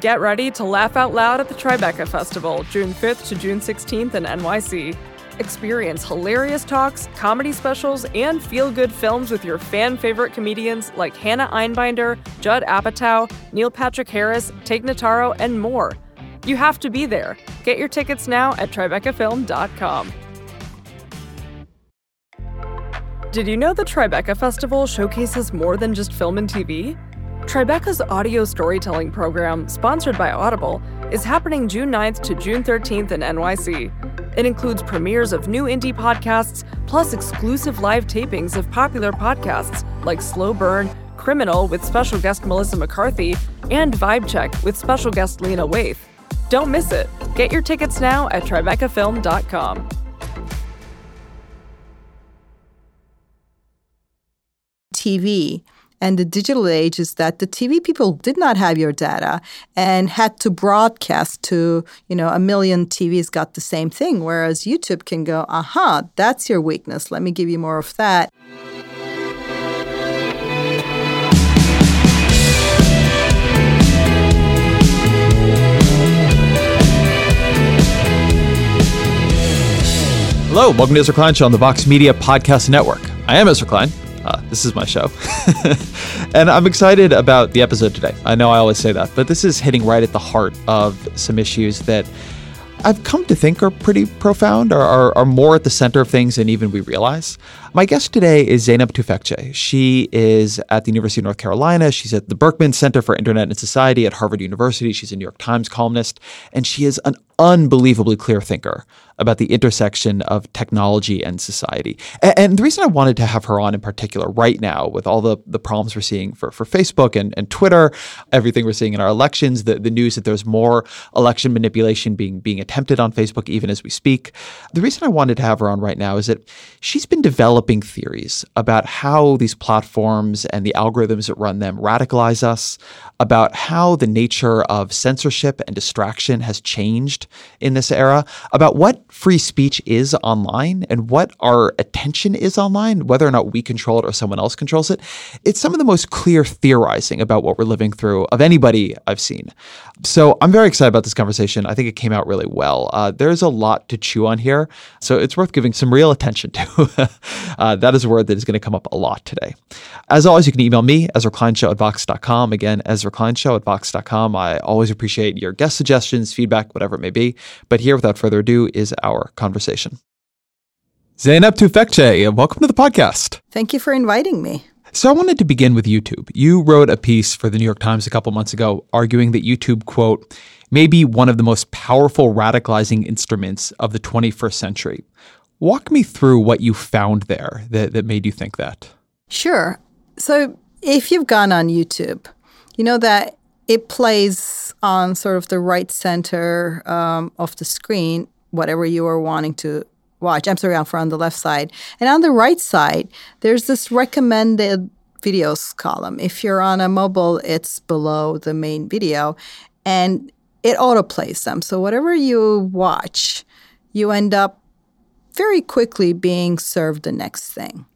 Get ready to laugh out loud at the Tribeca Festival, June 5th to June 16th in NYC. Experience hilarious talks, comedy specials, and feel good films with your fan favorite comedians like Hannah Einbinder, Judd Apatow, Neil Patrick Harris, Tig Notaro, and more. You have to be there. Get your tickets now at TribecaFilm.com. Did you know the Tribeca Festival showcases more than just film and TV? Tribeca's audio storytelling program, sponsored by Audible, is happening June 9th to June 13th in NYC. It includes premieres of new indie podcasts, plus exclusive live tapings of popular podcasts like Slow Burn, Criminal with special guest Melissa McCarthy, and Vibe Check with special guest Lena Waithe. Don't miss it. Get your tickets now at TribecaFilm.com. TV and the digital age is that the TV people did not have your data and had to broadcast to, you know, a million TVs got the same thing. Whereas YouTube can go, aha, that's your weakness. Let me give you more of that. Hello, welcome to Ezra Klein Show on the Vox Media Podcast Network. I am Ezra Klein. Uh, this is my show. and I'm excited about the episode today. I know I always say that, but this is hitting right at the heart of some issues that I've come to think are pretty profound, or are, are, more at the center of things than even we realize. My guest today is Zeynep Tufekci. She is at the University of North Carolina. She's at the Berkman Center for Internet and Society at Harvard University. She's a New York Times columnist, and she is an unbelievably clear thinker about the intersection of technology and society. And, and, the reason I wanted to have her on in particular right now, with all the, the problems we're seeing for, for Facebook and, and Twitter, everything we're seeing in our elections, the, the news that there's more election manipulation being, being attempted on Facebook even as we speak. The reason I wanted to have her on right now is that she's been developing theories about how these platforms and the algorithms that run them radicalize us, about how the nature of censorship and distraction has changed in this era, about what free speech is online and what our attention is online, whether or not we control it or someone else controls it. It's some of the most clear theorizing about what we're living through of anybody I've seen. So I'm very excited about this conversation. I think it came out really well. Uh, there's a lot to chew on here, so it's worth giving some real attention to. uh, that is a word that is going to come up a lot today. As always, you can email me, Ezra Klein at Vox.com. Again, Ezra Klein at Vox.com. I always appreciate your guest suggestions, feedback, whatever it may be. But here, without further ado, is our conversation. Zeynep Tufekci, welcome to the podcast. Thank you for inviting me. So I wanted to begin with YouTube. You wrote a piece for the New York Times a couple months ago arguing that YouTube, quote, may be one of the most powerful radicalizing instruments of the 21st century. Walk me through what you found there that, that made you think that. Sure. So if you've gone on YouTube, you know that it plays on sort of the right center um, of the screen, whatever you are wanting to watch. I'm sorry, for on the left side. And on the right side, there's this recommended videos column. If you're on a mobile, it's below the main video and it autoplays them. So whatever you watch, you end up very quickly being served the next thing.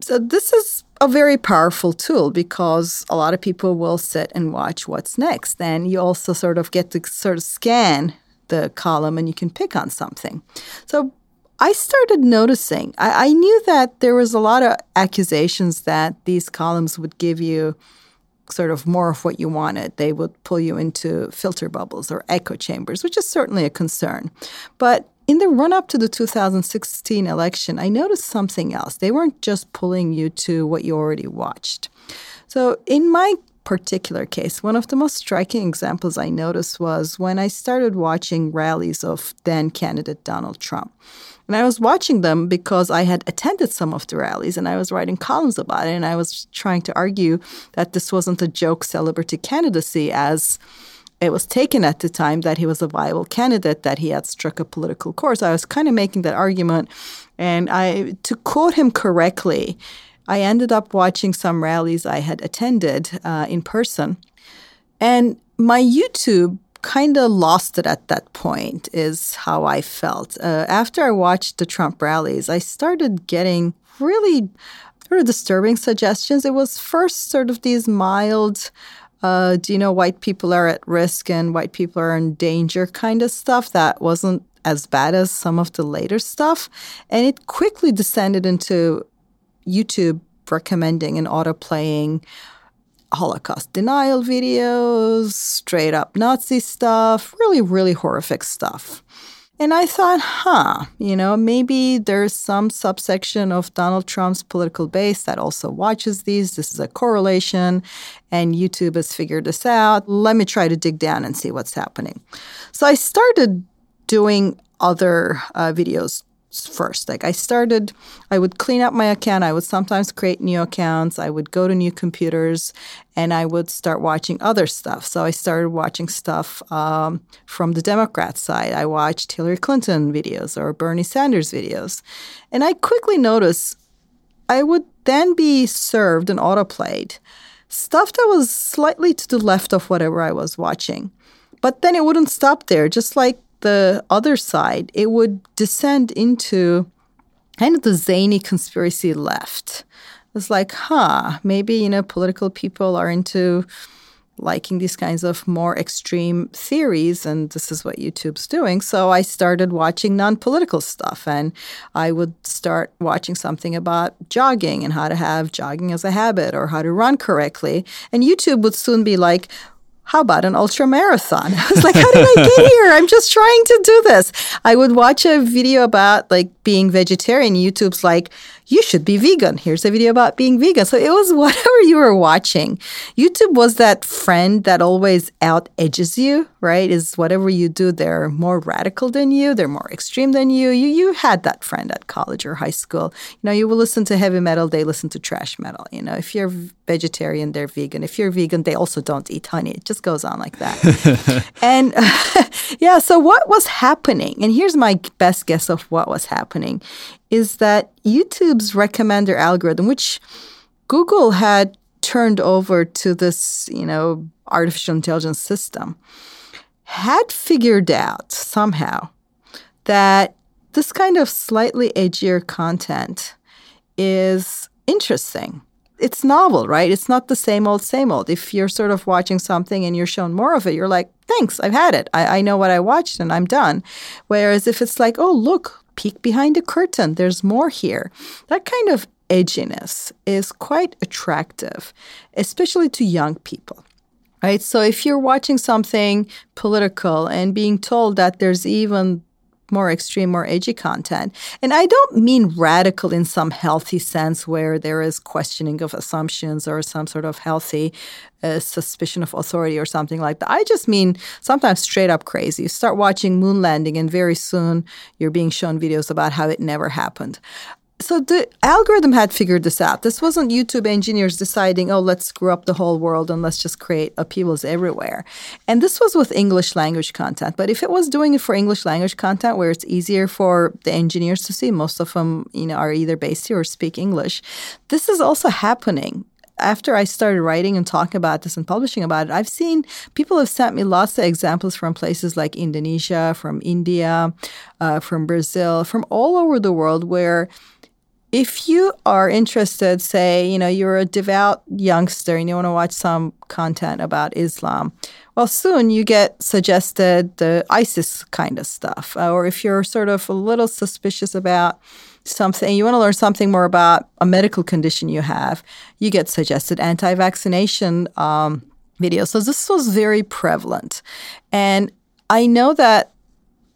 So this is a very powerful tool because a lot of people will sit and watch what's next. Then you also sort of get to sort of scan the column and you can pick on something. So I started noticing, I, I knew that there was a lot of accusations that these columns would give you sort of more of what you wanted. They would pull you into filter bubbles or echo chambers, which is certainly a concern. But in the run up to the 2016 election, I noticed something else. They weren't just pulling you to what you already watched. So, in my particular case, one of the most striking examples I noticed was when I started watching rallies of then candidate Donald Trump. And I was watching them because I had attended some of the rallies and I was writing columns about it. And I was trying to argue that this wasn't a joke celebrity candidacy as it was taken at the time that he was a viable candidate, that he had struck a political course. I was kind of making that argument. And I, to quote him correctly, I ended up watching some rallies I had attended uh, in person. And my YouTube kind of lost it at that point, is how I felt. Uh, after I watched the Trump rallies, I started getting really sort of disturbing suggestions. It was first sort of these mild, uh, do you know white people are at risk and white people are in danger kind of stuff that wasn't as bad as some of the later stuff. And it quickly descended into YouTube recommending and autoplaying Holocaust denial videos, straight up Nazi stuff, really, really horrific stuff. And I thought, huh, you know, maybe there's some subsection of Donald Trump's political base that also watches these. This is a correlation, and YouTube has figured this out. Let me try to dig down and see what's happening. So I started doing other uh, videos first. Like I started, I would clean up my account. I would sometimes create new accounts. I would go to new computers and I would start watching other stuff. So I started watching stuff um, from the Democrat side. I watched Hillary Clinton videos or Bernie Sanders videos. And I quickly noticed I would then be served and autoplayed stuff that was slightly to the left of whatever I was watching. But then it wouldn't stop there. Just like the other side, it would descend into kind of the zany conspiracy left. It's like, huh, maybe, you know, political people are into liking these kinds of more extreme theories, and this is what YouTube's doing. So I started watching non political stuff, and I would start watching something about jogging and how to have jogging as a habit or how to run correctly. And YouTube would soon be like, how about an ultra marathon? I was like, how did I get here? I'm just trying to do this. I would watch a video about like being vegetarian. YouTube's like, you should be vegan. Here's a video about being vegan. So it was whatever you were watching. YouTube was that friend that always out edges you, right? Is whatever you do, they're more radical than you, they're more extreme than you. You you had that friend at college or high school. You know, you will listen to heavy metal, they listen to thrash metal. You know, if you're vegetarian, they're vegan. If you're vegan, they also don't eat honey. It just goes on like that. and uh, yeah, so what was happening? And here's my best guess of what was happening is that YouTube's recommender algorithm, which Google had turned over to this, you know, artificial intelligence system, had figured out somehow that this kind of slightly edgier content is interesting. It's novel, right? It's not the same old, same old. If you're sort of watching something and you're shown more of it, you're like, thanks, I've had it. I, I know what I watched and I'm done. Whereas if it's like, oh, look, peek behind the curtain. There's more here. That kind of edginess is quite attractive, especially to young people. Right? So if you're watching something political and being told that there's even more extreme, more edgy content. And I don't mean radical in some healthy sense where there is questioning of assumptions or some sort of healthy uh, suspicion of authority or something like that. I just mean sometimes straight up crazy. You start watching moon landing, and very soon you're being shown videos about how it never happened so the algorithm had figured this out. This wasn't YouTube engineers deciding, oh, let's screw up the whole world and let's just create upheavals everywhere. And this was with English language content. But if it was doing it for English language content where it's easier for the engineers to see, most of them, you know, are either based here or speak English. This is also happening after I started writing and talking about this and publishing about it, I've seen people have sent me lots of examples from places like Indonesia, from India, uh, from Brazil, from all over the world where if you are interested, say, you know, you're a devout youngster and you want to watch some content about Islam, well, soon you get suggested the ISIS kind of stuff. Uh, or if you're sort of a little suspicious about something, you want to learn something more about a medical condition you have, you get suggested anti vaccination um, videos. So this was very prevalent. And I know that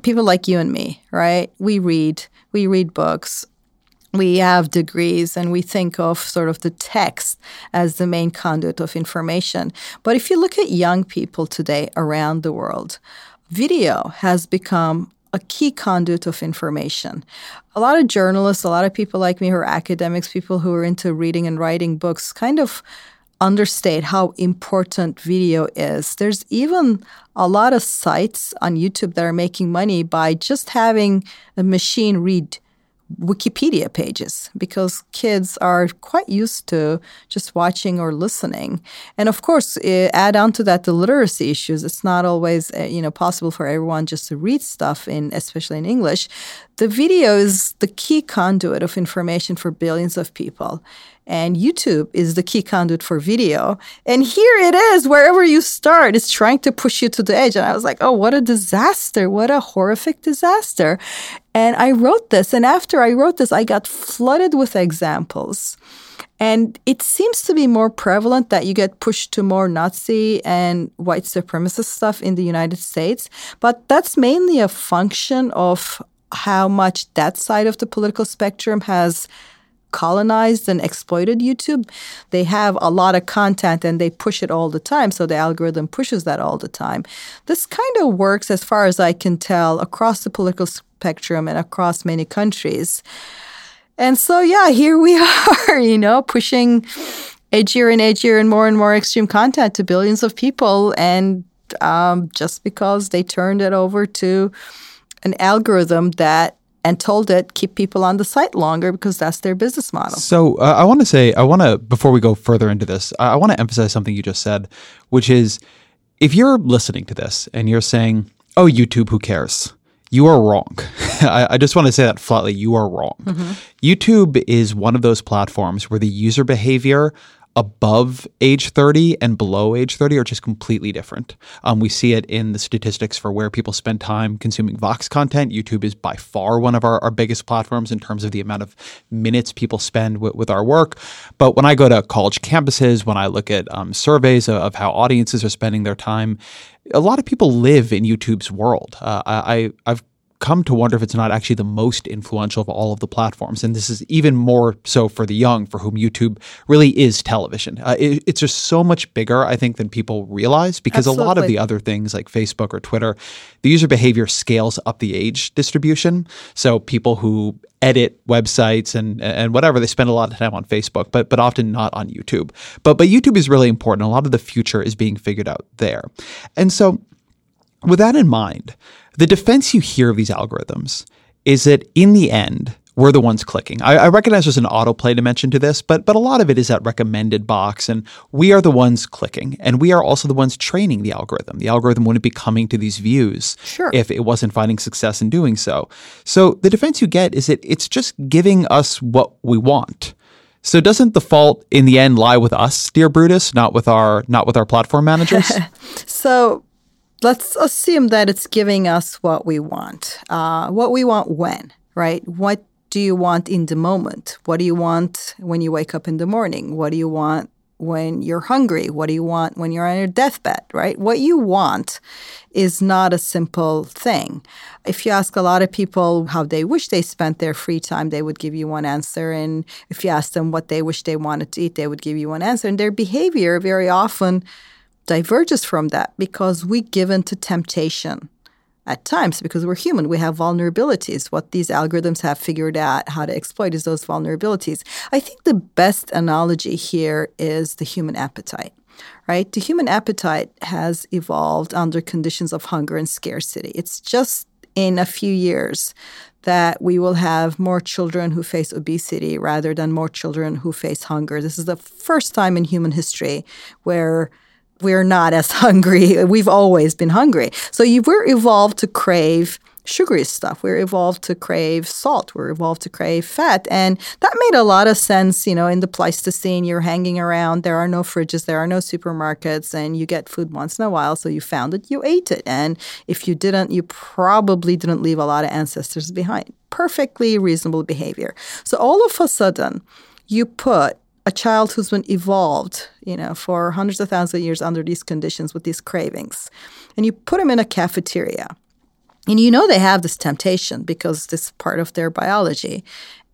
people like you and me, right? We read, we read books we have degrees and we think of sort of the text as the main conduit of information. But if you look at young people today around the world, video has become a key conduit of information. A lot of journalists, a lot of people like me who are academics, people who are into reading and writing books, kind of understate how important video is. There's even a lot of sites on YouTube that are making money by just having a machine read Wikipedia pages because kids are quite used to just watching or listening. And of course, add on to that the literacy issues. It's not always uh, you know possible for everyone just to read stuff in especially in English. The video is the key conduit of information for billions of people. And YouTube is the key conduit for video. And here it is, wherever you start, it's trying to push you to the edge. And I was like, oh, what a disaster. What a horrific disaster. And I wrote this. And after I wrote this, I got flooded with examples. And it seems to be more prevalent that you get pushed to more Nazi and white supremacist stuff in the United States. But that's mainly a function of how much that side of the political spectrum has colonized and exploited YouTube. They have a lot of content and they push it all the time. So the algorithm pushes that all the time. This kind of works, as far as I can tell, across the political spectrum and across many countries. And so, yeah, here we are, you know, pushing edgier and edgier and more and more extreme content to billions of people. And um, just because they turned it over to an algorithm that and told it keep people on the site longer because that's their business model. So uh, I want to say I want to before we go further into this, I, I want to emphasize something you just said, which is if you're listening to this and you're saying, "Oh, YouTube, who cares?" You are wrong. I, I, just want to say that flatly. You are wrong. Mm-hmm. YouTube is one of those platforms where the user behavior above age 30 and below age 30 are just completely different. Um, we see it in the statistics for where people spend time consuming Vox content. YouTube is by far one of our, our biggest platforms in terms of the amount of minutes people spend w- with our work. But when I go to college campuses, when I look at um, surveys of, of, how audiences are spending their time, a lot of people live in YouTube's world. Uh, I, I've come to wonder if it's not actually the most influential of all of the platforms. And this is even more so for the young, for whom YouTube really is television. Uh, it, it's just so much bigger, I think, than people realize because Absolutely. a lot of the other things like Facebook or Twitter, the user behavior scales up the age distribution. So people who edit websites and and whatever they spend a lot of time on Facebook but but often not on YouTube but but YouTube is really important a lot of the future is being figured out there and so with that in mind the defense you hear of these algorithms is that in the end, we're the ones clicking. I, I, recognize there's an autoplay dimension to this, but but a lot of it is that recommended box, and we are the ones clicking, and we are also the ones training the algorithm. The algorithm wouldn't be coming to these views sure. if it wasn't finding success in doing so. So the defense you get is that it's just giving us what we want. So doesn't the fault in the end lie with us, dear Brutus, not with our not with our platform managers? so let's assume that it's giving us what we want. Uh, what we want when, right? What do you want in the moment? What do you want when you wake up in the morning? What do you want when you're hungry? What do you want when you're on your deathbed, right? What you want is not a simple thing. If you ask a lot of people how they wish they spent their free time, they would give you one answer. And if you ask them what they wish they wanted to eat, they would give you one answer. And their behavior very often diverges from that because we give in to temptation at times because we're human. We have vulnerabilities. What these algorithms have figured out how to exploit is those vulnerabilities. I think the best analogy here is the human appetite, right? The human appetite has evolved under conditions of hunger and scarcity. It's just in a few years that we will have more children who face obesity rather than more children who face hunger. This is the first time in human history where we're not as hungry. We've always been hungry. So you, we're evolved to crave sugary stuff. We're evolved to crave salt. We're evolved to crave fat. And that made a lot of sense, you know, in the Pleistocene. You're hanging around, there are no fridges, there are no supermarkets, and you get food once in a while. So you found it, you ate it. And if you didn't, you probably didn't leave a lot of ancestors behind. Perfectly reasonable behavior. So all of a sudden, you put a child who's been evolved, you know, for hundreds of thousands of years under these conditions with these cravings, and you put them in a cafeteria, and you know they have this temptation because this is part of their biology,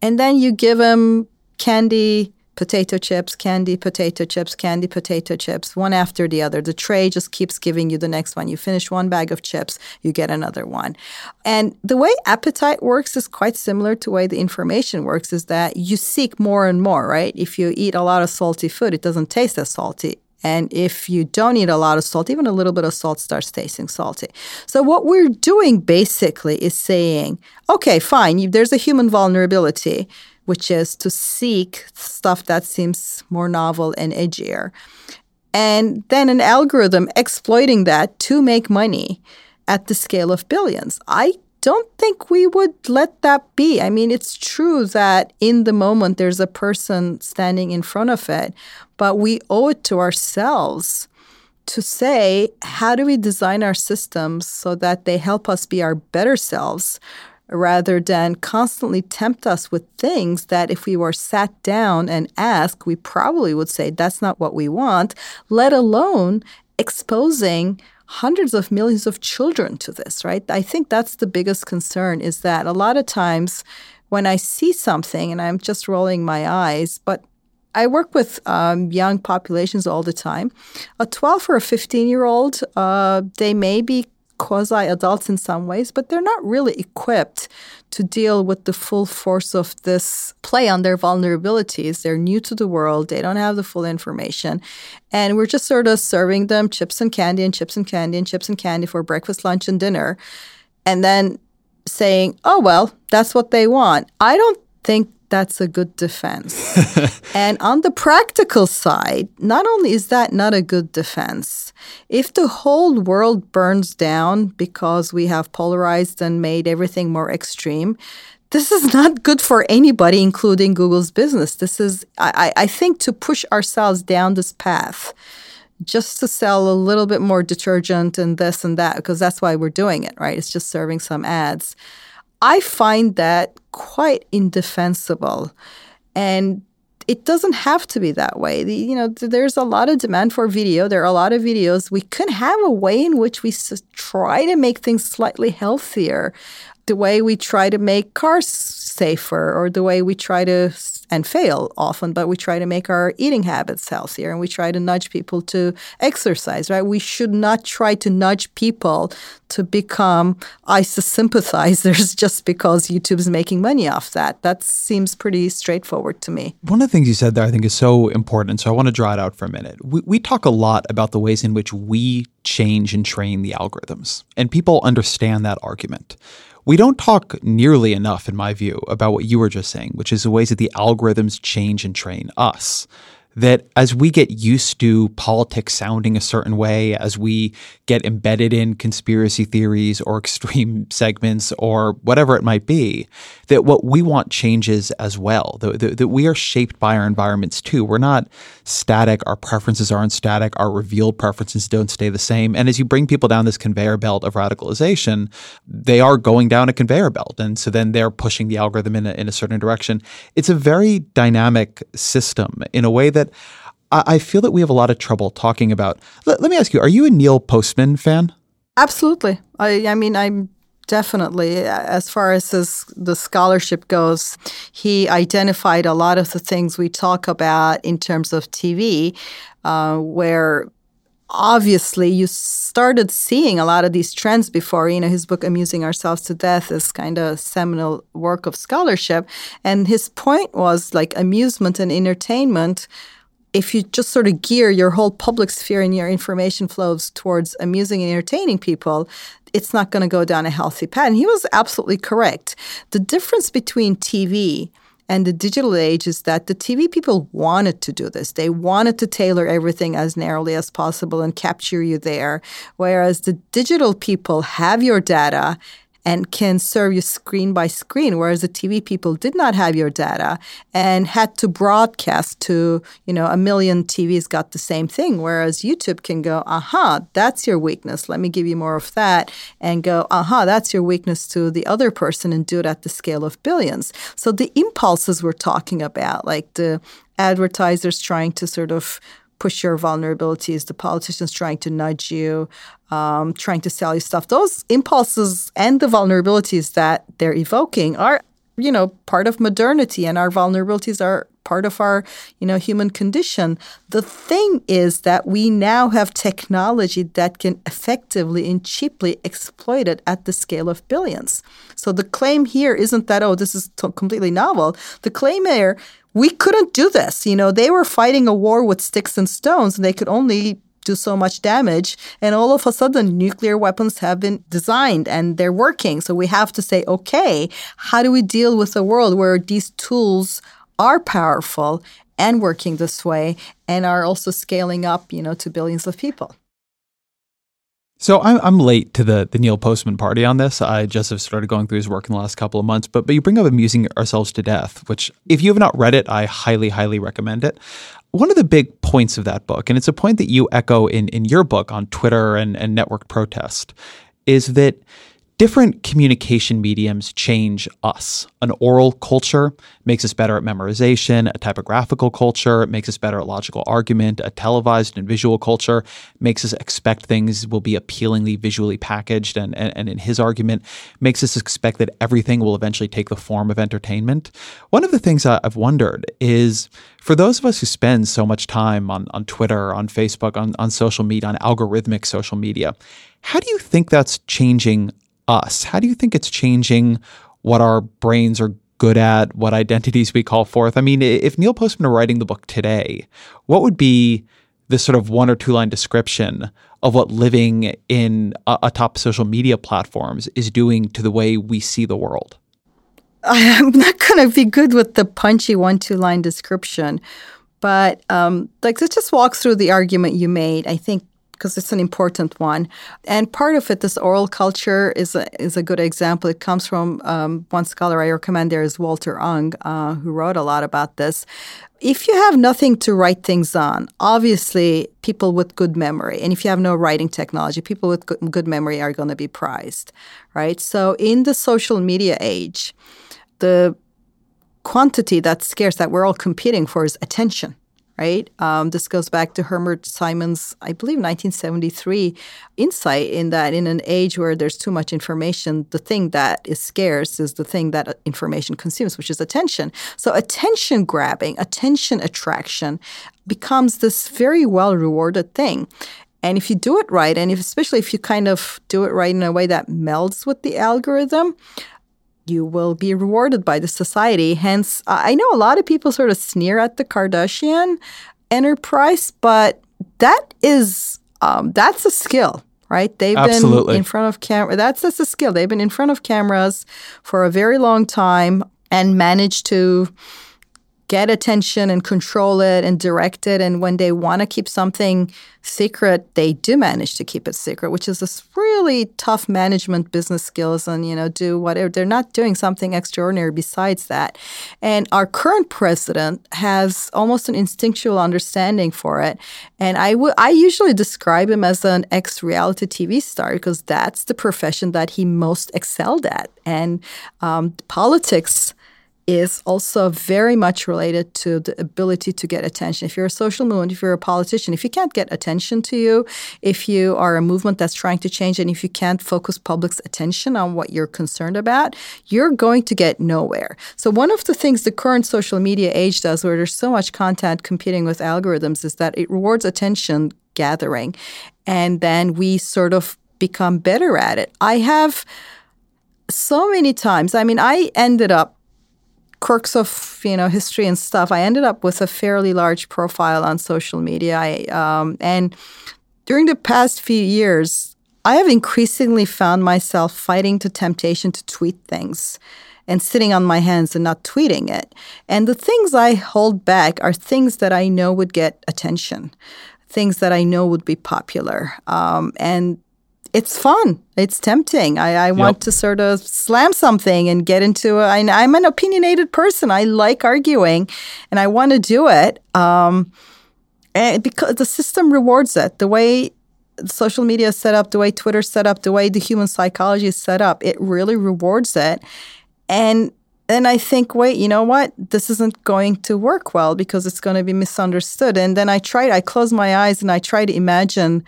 and then you give them candy potato chips, candy, potato chips, candy, potato chips, one after the other. The tray just keeps giving you the next one. You finish one bag of chips, you get another one. And the way appetite works is quite similar to the way the information works is that you seek more and more, right? If you eat a lot of salty food, it doesn't taste as salty And if you don't eat a lot of salt, even a little bit of salt starts tasting salty. So, what we're doing basically is saying, okay, fine, there's a human vulnerability, which is to seek stuff that seems more novel and edgier. And then an algorithm exploiting that to make money at the scale of billions. I don't think we would let that be. I mean, it's true that in the moment there's a person standing in front of it, but we owe it to ourselves to say, how do we design our systems so that they help us be our better selves rather than constantly tempt us with things that if we were sat down and asked, we probably would say, that's not what we want, let alone exposing hundreds of millions of children to this, right? I think that's the biggest concern is that a lot of times when I see something and I'm just rolling my eyes, but I work with um, young populations all the time. A 12 or a 15 year old, uh, they may be quasi adults in some ways, but they're not really equipped to deal with the full force of this play on their vulnerabilities. They're new to the world, they don't have the full information. And we're just sort of serving them chips and candy and chips and candy and chips and candy for breakfast, lunch, and dinner. And then saying, oh, well, that's what they want. I don't think that's a good defense. and on the practical side, not only is that not a good defense, if the whole world burns down because we have polarized and made everything more extreme, this is not good for anybody, including Google's business. This is, I, I think, to push ourselves down this path just to sell a little bit more detergent and this and that, because that's why we're doing it, right? It's just serving some ads. I find that quite indefensible. And it doesn't have to be that way. The, you know, there's a lot of demand for video. There are a lot of videos. We could have a way in which we try to make things slightly healthier. The way we try to make cars safer, or the way we try to and fail often, but we try to make our eating habits healthier and we try to nudge people to exercise, right? We should not try to nudge people to become ISIS sympathizers just because YouTube is making money off that. That seems pretty straightforward to me. One of the things you said there I think is so important. So I want to draw it out for a minute. We, we talk a lot about the ways in which we change and train the algorithms, and people understand that argument. We don't talk nearly enough, in my view, about what you were just saying, which is the ways that the algorithms change and train us that as we get used to politics sounding a certain way, as we get embedded in conspiracy theories or extreme segments or whatever it might be, that what we want changes as well, that, that, that, we are shaped by our environments too. We're not static, our preferences aren't static, our revealed preferences don't stay the same. And as you bring people down this conveyor belt of radicalization, they are going down a conveyor belt. And so then they're pushing the algorithm in a, in a certain direction. It's a very dynamic system in a way that that I, feel that we have a lot of trouble talking about. Let, let me ask you: Are you a Neil Postman fan? Absolutely. I, I mean, I'm definitely as far as his, the scholarship goes he identified a lot of the things we talk about in terms of tv uh, where obviously you started seeing a lot of these trends before you know his book amusing ourselves to death is kind of a seminal work of scholarship and his point was like amusement and entertainment if you just sort of gear your whole public sphere and your information flows towards amusing and entertaining people, it's not going to go down a healthy path. And he was absolutely correct. The difference between TV and the digital age is that the TV people wanted to do this. They wanted to tailor everything as narrowly as possible and capture you there. Whereas the digital people have your data and can serve you screen by screen, whereas the TV people did not have your data and had to broadcast to, you know, a million TVs got the same thing, whereas YouTube can go, aha, that's your weakness. Let me give you more of that. And go, aha, that's your weakness to the other person and do it at the scale of billions. So the impulses we're talking about, like the advertisers trying to sort of push your vulnerabilities, the politicians trying to nudge you, um, trying to sell you stuff. Those impulses and the vulnerabilities that they're evoking are, you know, part of modernity, and our vulnerabilities are part of our, you know, human condition. The thing is that we now have technology that can effectively and cheaply exploit it at the scale of billions. So the claim here isn't that oh, this is t- completely novel. The claim here we couldn't do this. You know, they were fighting a war with sticks and stones, and they could only do so much damage. And all of a sudden, nuclear weapons have been designed and they're working. So we have to say, okay, how do we deal with a world where these tools are powerful and working this way and are also scaling up, you know, to billions of people? So I'm, I'm late to the, the Neil Postman party on this. I just have started going through his work in the last couple of months. But but you bring up amusing ourselves to death, which if you have not read it, I highly highly recommend it. One of the big points of that book, and it's a point that you echo in in your book on Twitter and and network protest, is that different communication mediums change us. An oral culture makes us better at memorization, a typographical culture makes us better at logical argument, a televised and visual culture makes us expect things will be appealingly visually packaged, and, and, and in his argument, makes us expect that everything will eventually take the form of entertainment. One of the things I've wondered is for those of us who spend so much time on, on Twitter, on Facebook, on, on social media, on algorithmic social media, how do you think that's changing us? How do you think it's changing what our brains are good at, what identities we call forth? I mean, if Neil Postman were writing the book today, what would be this sort of one or two line description of what living in a, top social media platforms is doing to the way we see the world? I'm not going to be good with the punchy one two line description, but um, like let's just walk through the argument you made. I think because it's an important one. And part of it, this oral culture, is a, is a good example. It comes from um, one scholar I recommend there is Walter Ong, uh, who wrote a lot about this. If you have nothing to write things on, obviously people with good memory, and if you have no writing technology, people with good, good memory are going to be prized, right? So in the social media age, the quantity that's scarce that we're all competing for is attention right? Um, this goes back to Herbert Simon's, I believe, 1973 insight in that in an age where there's too much information, the thing that is scarce is the thing that information consumes, which is attention. So attention grabbing, attention attraction becomes this very well rewarded thing. And if you do it right, and if, especially if you kind of do it right in a way that melds with the algorithm, you will be rewarded by the society. Hence, I know a lot of people sort of sneer at the Kardashian enterprise, but that is um, that's a skill, right? They've Absolutely. been in front of camera. That's just a skill. They've been in front of cameras for a very long time and managed to get attention and control it and direct it. And when they want to keep something secret, they do manage to keep it secret, which is this really tough management business skills and, you know, do whatever. They're not doing something extraordinary besides that. And our current president has almost an instinctual understanding for it. And I, w- I usually describe him as an ex reality TV star because that's the profession that he most excelled at. And um, politics is also very much related to the ability to get attention. If you're a social movement, if you're a politician, if you can't get attention to you, if you are a movement that's trying to change, and if you can't focus public's attention on what you're concerned about, you're going to get nowhere. So, one of the things the current social media age does, where there's so much content competing with algorithms, is that it rewards attention gathering. And then we sort of become better at it. I have so many times, I mean, I ended up quirks of you know history and stuff, I ended up with a fairly large profile on social media. I, um, and during the past few years, I have increasingly found myself fighting the temptation to tweet things and sitting on my hands and not tweeting it. And the things I hold back are things that I know would get attention, things that I know would be popular. Um, and it's fun. It's tempting. I, I yep. want to sort of slam something and get into. it. I'm an opinionated person. I like arguing, and I want to do it. Um, and because the system rewards it, the way social media is set up, the way Twitter's set up, the way the human psychology is set up, it really rewards it. And then I think, wait, you know what? This isn't going to work well because it's going to be misunderstood. And then I try. I close my eyes and I try to imagine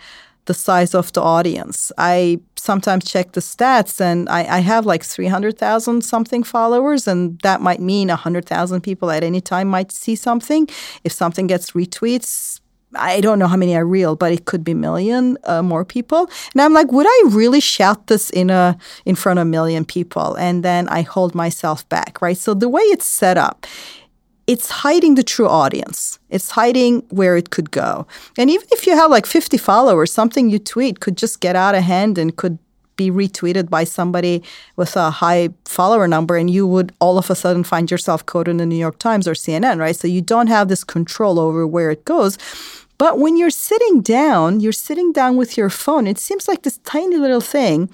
the size of the audience. I sometimes check the stats and I, I have like 300,000 something followers, and that might mean 100,000 people at any time might see something. If something gets retweets, I don't know how many are real, but it could be million uh, more people. And I'm like, would I really shout this in a in front of a million people? And then I hold myself back, right? So the way it's set up, it's hiding the true audience. It's hiding where it could go. And even if you have like 50 followers, something you tweet could just get out of hand and could be retweeted by somebody with a high follower number and you would all of a sudden find yourself quoted in the New York Times or CNN, right? So you don't have this control over where it goes. But when you're sitting down, you're sitting down with your phone, it seems like this tiny little thing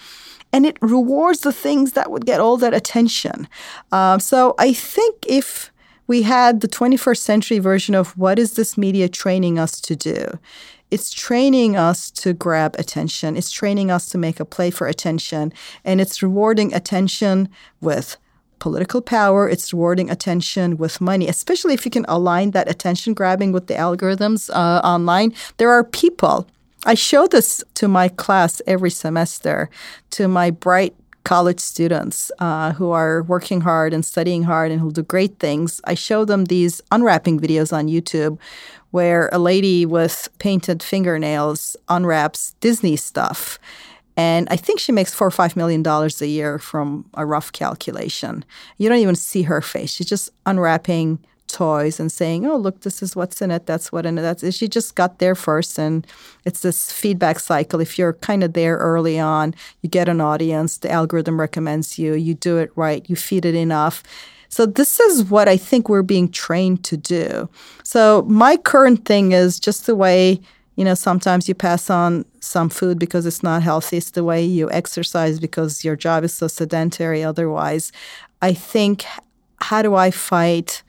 and it rewards the things that would get all that attention. Um, so I think if we had the 21st century version of what is this media training us to do? It's training us to grab attention. It's training us to make a play for attention. And it's rewarding attention with political power. It's rewarding attention with money, especially if you can align that attention grabbing with the algorithms uh, online. There are people. I show this to my class every semester, to my bright college students uh, who are working hard and studying hard and who do great things. I show them these unwrapping videos on YouTube where a lady with painted fingernails unwraps Disney stuff. And I think she makes four or five million dollars a year from a rough calculation. You don't even see her face. She's just unwrapping toys and saying, "Oh, look, this is what's in it. That's what in it." That's she just got there first, and it's this feedback cycle. If you're kind of there early on, you get an audience. The algorithm recommends you. You do it right. You feed it enough. So this is what I think we're being trained to do. So my current thing is just the way you know sometimes you pass on some food because it's not healthy it's the way you exercise because your job is so sedentary otherwise i think how do i fight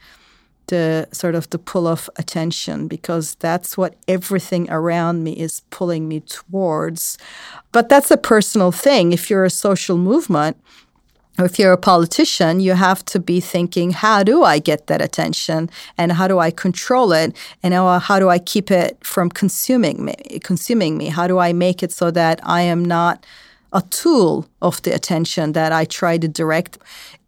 the sort of the pull of attention because that's what everything around me is pulling me towards. But that's a personal thing. If you're a social movement, if you're a politician, you have to be thinking, how do I get that attention and how do I control it and how, do I keep it from consuming me, consuming me? How do I make it so that I am not a tool of the attention that I try to direct.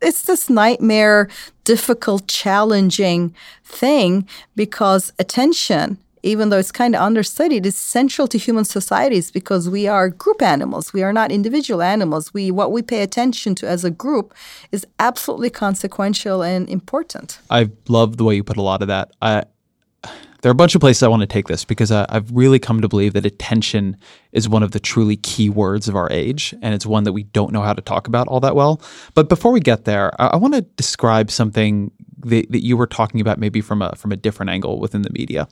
It's this nightmare, difficult, challenging thing because attention, even though it's kind of understudied, is central to human societies because we are group animals. We are not individual animals. We what we pay attention to as a group is absolutely consequential and important. I love the way you put a lot of that. I there are a bunch of places I want to take this because I, have really come to believe that attention is one of the truly key words of our age, and it's one that we don't know how to talk about all that well. But before we get there, I, I want to describe something that, that you were talking about maybe from a from a different angle within the media,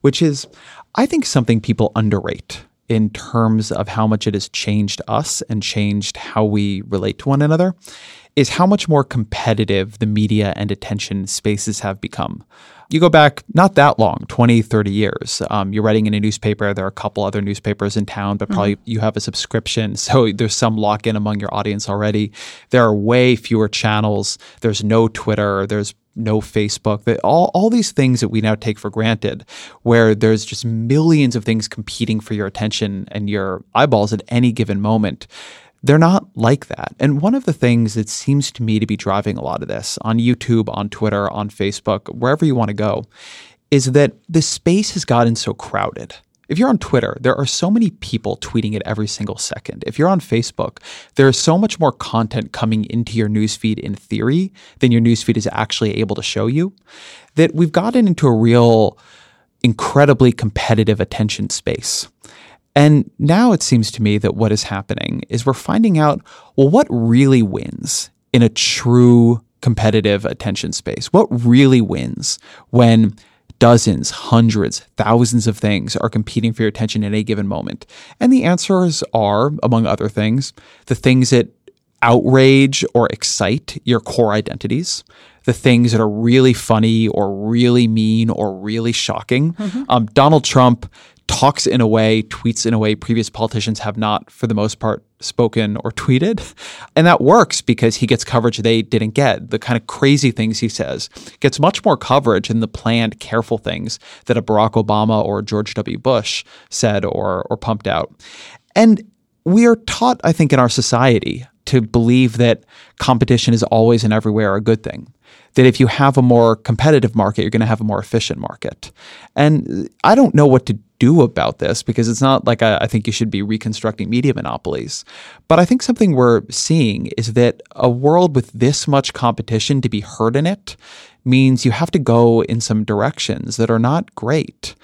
which is I think something people underrate in terms of how much it has changed us and changed how we relate to one another is how much more competitive the media and attention spaces have become. You go back not that long 20 30 years um, you're writing in a newspaper there are a couple other newspapers in town but probably mm-hmm. you have a subscription so there's some lock in among your audience already. There are way fewer channels there's no twitter there's no facebook that all, all these things that we now take for granted where there's just millions of things competing for your attention and your eyeballs at any given moment they're not like that. And one of the things that seems to me to be driving a lot of this on YouTube, on Twitter, on Facebook, wherever you want to go, is that the space has gotten so crowded. If you're on Twitter, there are so many people tweeting it every single second. If you're on Facebook, there is so much more content coming into your newsfeed in theory than your newsfeed is actually able to show you that we've gotten into a real incredibly competitive attention space. And now it seems to me that what is happening is we're finding out well, what really wins in a true competitive attention space? What really wins when dozens, hundreds, thousands of things are competing for your attention at a given moment? And the answers are, among other things, the things that outrage or excite your core identities, the things that are really funny or really mean or really shocking. Mm-hmm. Um, Donald Trump talks in a way, tweets in a way previous politicians have not, for the most part, spoken or tweeted. And that works because he gets coverage they didn't get. The kind of crazy things he says gets much more coverage than the planned, careful things that a Barack Obama or George W. Bush said or, or pumped out. And we are taught, I think, in our society to believe that competition is always and everywhere a good thing. That if you have a more competitive market, you're going to have a more efficient market. And I don't know what to do about this because it's not like I, I, think you should be reconstructing media monopolies. But I think something we're seeing is that a world with this much competition to be heard in it means you have to go in some directions that are not great.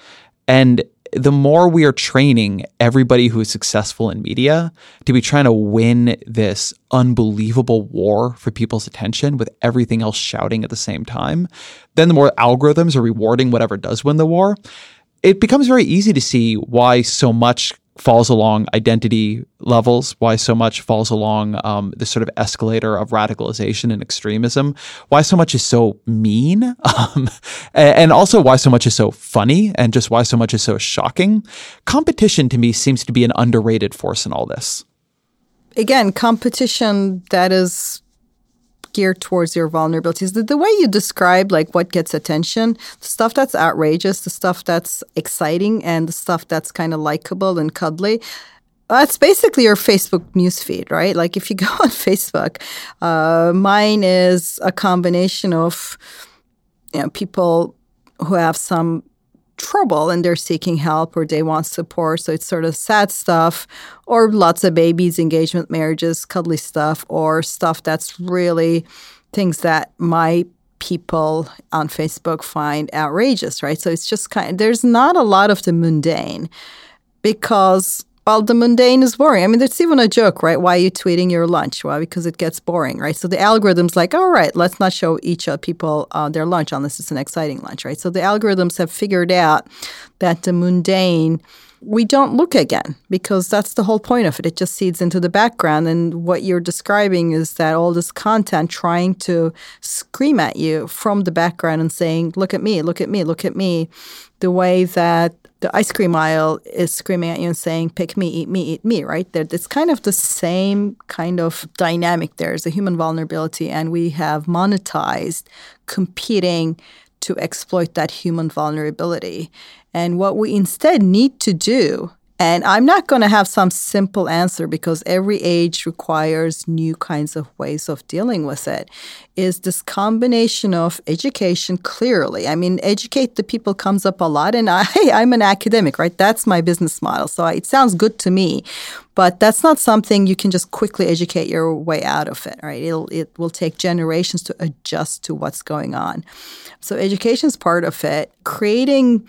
And the more we are training everybody who is successful in media to be trying to win this unbelievable war for people's attention with everything else shouting at the same time, then the more algorithms are rewarding whatever does win the war. It becomes very easy to see why so much falls along identity levels, why so much falls along um, this sort of escalator of radicalization and extremism, why so much is so mean, um, and also why so much is so funny, and just why so much is so shocking. Competition to me seems to be an underrated force in all this. Again, competition that is geared towards your vulnerabilities. The, the way you describe like what gets attention, the stuff that's outrageous, the stuff that's exciting, and the stuff that's kind of likable and cuddly. That's basically your Facebook newsfeed, right? Like if you go on Facebook, uh, mine is a combination of you know people who have some trouble and they're seeking help or they want support. So it's sort of sad stuff or lots of babies, engagement, marriages, cuddly stuff, or stuff that's really things that my people on Facebook find outrageous, right? So it's just kind of, there's not a lot of the mundane because well, the mundane is boring. I mean, it's even a joke, right? Why are you tweeting your lunch? Well, because it gets boring, right? So the algorithm's like, all right, let's not show each of people uh, their lunch unless it's an exciting lunch, right? So the algorithms have figured out that the mundane we don't look again because that's the whole point of it. It just seeds into the background. And what you're describing is that all this content trying to scream at you from the background and saying, look at me, look at me, look at me, the way that the ice cream aisle is screaming at you and saying, pick me, eat me, eat me, right? There, it's kind of the same kind of dynamic there. There's a human vulnerability, and we have monetized competing to exploit that human vulnerability. And what we instead need to do and I'm not going to have some simple answer because every age requires new kinds of ways of dealing with it. Is this combination of education clearly? I mean, educate the people comes up a lot, and I, I'm an academic, right? That's my business model. So it sounds good to me, but that's not something you can just quickly educate your way out of it, right? It'll, it will take generations to adjust to what's going on. So education is part of it. Creating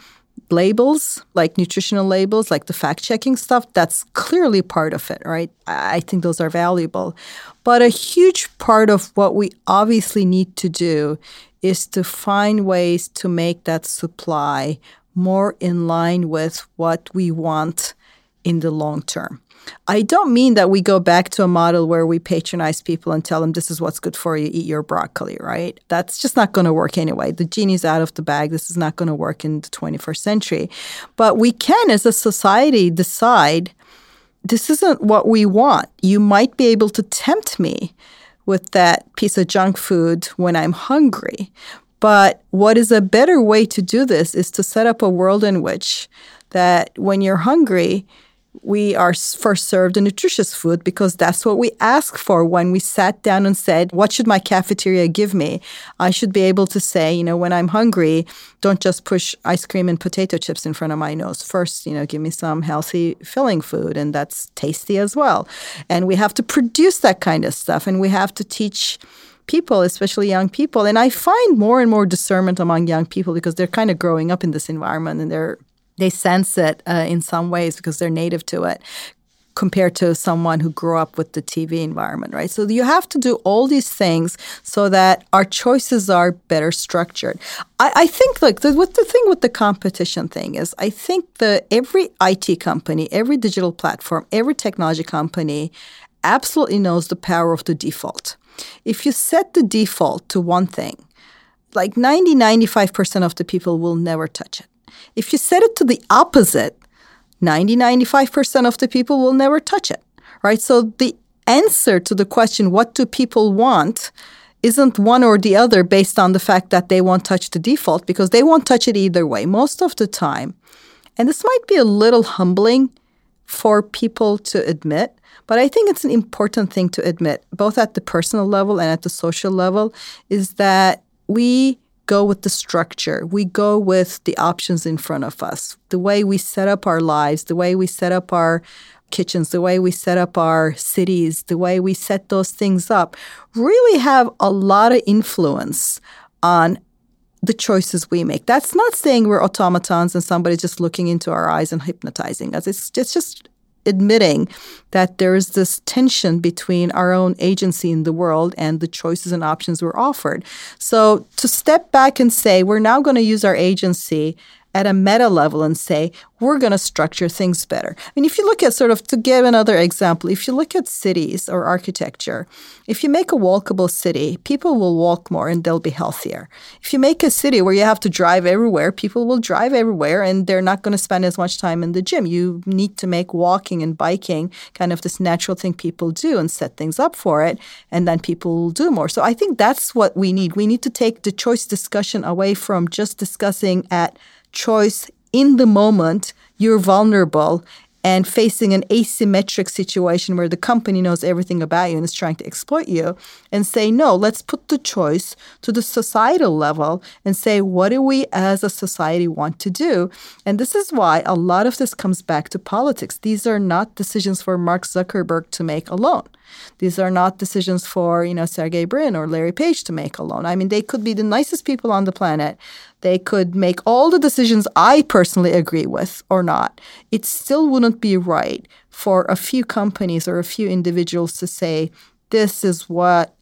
labels, like nutritional labels, like the fact checking stuff, that's clearly part of it, right? I think those are valuable. But a huge part of what we obviously need to do is to find ways to make that supply more in line with what we want in the long term. I don't mean that we go back to a model where we patronize people and tell them this is what's good for you, eat your broccoli, right? That's just not going to work anyway. The genie's out of the bag. This is not going to work in the 21st century. But we can, as a society, decide this isn't what we want. You might be able to tempt me with that piece of junk food when I'm hungry. But what is a better way to do this is to set up a world in which that when you're hungry, we are first served a nutritious food because that's what we ask for when we sat down and said, What should my cafeteria give me? I should be able to say, you know, when I'm hungry, don't just push ice cream and potato chips in front of my nose. First, you know, give me some healthy, filling food, and that's tasty as well. And we have to produce that kind of stuff, and we have to teach people, especially young people. And I find more and more discernment among young people because they're kind of growing up in this environment and they're they sense it uh, in some ways because they're native to it compared to someone who grew up with the TV environment, right? So you have to do all these things so that our choices are better structured. I, I think, like, the, what the thing with the competition thing is, I think that every IT company, every digital platform, every technology company absolutely knows the power of the default. If you set the default to one thing, like 90, 95% of the people will never touch it. If you set it to the opposite, 90 95% of the people will never touch it, right? So the answer to the question, what do people want? Isn't one or the other based on the fact that they won't touch the default because they won't touch it either way most of the time. And this might be a little humbling for people to admit, but I think it's an important thing to admit, both at the personal level and at the social level, is that we go with the structure. We go with the options in front of us. The way we set up our lives, the way we set up our kitchens, the way we set up our cities, the way we set those things up really have a lot of influence on the choices we make. That's not saying we're automatons and somebody's just looking into our eyes and hypnotizing us. It's, it's just admitting that there is this tension between our own agency in the world and the choices and options we're offered. So to step back and say, we're now going to use our agency at a meta level and say, we're going to structure things better. I mean, if you look at sort of, to give another example, if you look at cities or architecture, if you make a walkable city, people will walk more and they'll be healthier. If you make a city where you have to drive everywhere, people will drive everywhere and they're not going to spend as much time in the gym. You need to make walking and biking kind of this natural thing people do and set things up for it, and then people will do more. So I think that's what we need. We need to take the choice discussion away from just discussing at choice in the moment you're vulnerable and facing an asymmetric situation where the company knows everything about you and is trying to exploit you and say no let's put the choice to the societal level and say what do we as a society want to do? And this is why a lot of this comes back to politics. These are not decisions for mark zuckerberg to make alone. These are not decisions for you know sergey brin or larry page to make alone. I mean they could be the nicest people on the planet they could make all the decisions I personally agree with or not. It still wouldn't be right for a few companies or a few individuals to say, this is what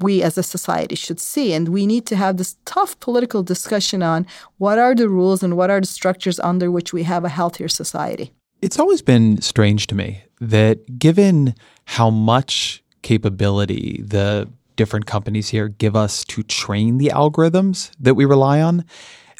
we as a society should see. And we need to have this tough political discussion on what are the rules and what are the structures under which we have a healthier society. It's always been strange to me that given how much capability the different companies here give us to train the algorithms that we rely on,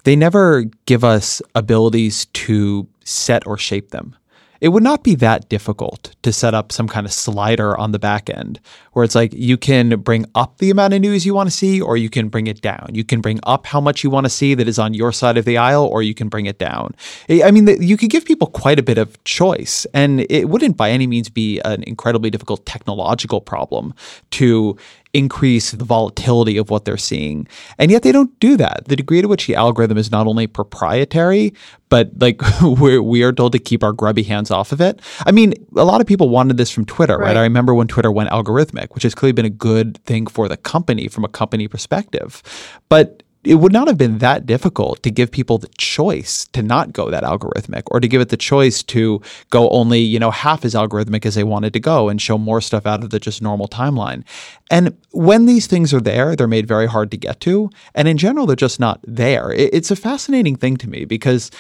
they never give us abilities to set or shape them it would not be that difficult to set up some kind of slider on the back end where it's like you can bring up the amount of news you want to see or you can bring it down. You can bring up how much you want to see that is on your side of the aisle or you can bring it down. I mean, you could give people quite a bit of choice and it wouldn't by any means be an incredibly difficult technological problem to increase the volatility of what they're seeing. And yet they don't do that. The degree to which the algorithm is not only proprietary, but like we're, we are told to keep our grubby hands off of it. I mean, a lot of people wanted this from Twitter, right? right? I remember when Twitter went algorithmic, which has clearly been a good thing for the company from a company perspective. But it would not have been that difficult to give people the choice to not go that algorithmic or to give it the choice to go only, you know, half as algorithmic as they wanted to go and show more stuff out of the just normal timeline. And when these things are there, they're made very hard to get to. And in general, they're just not there. It's a fascinating thing to me because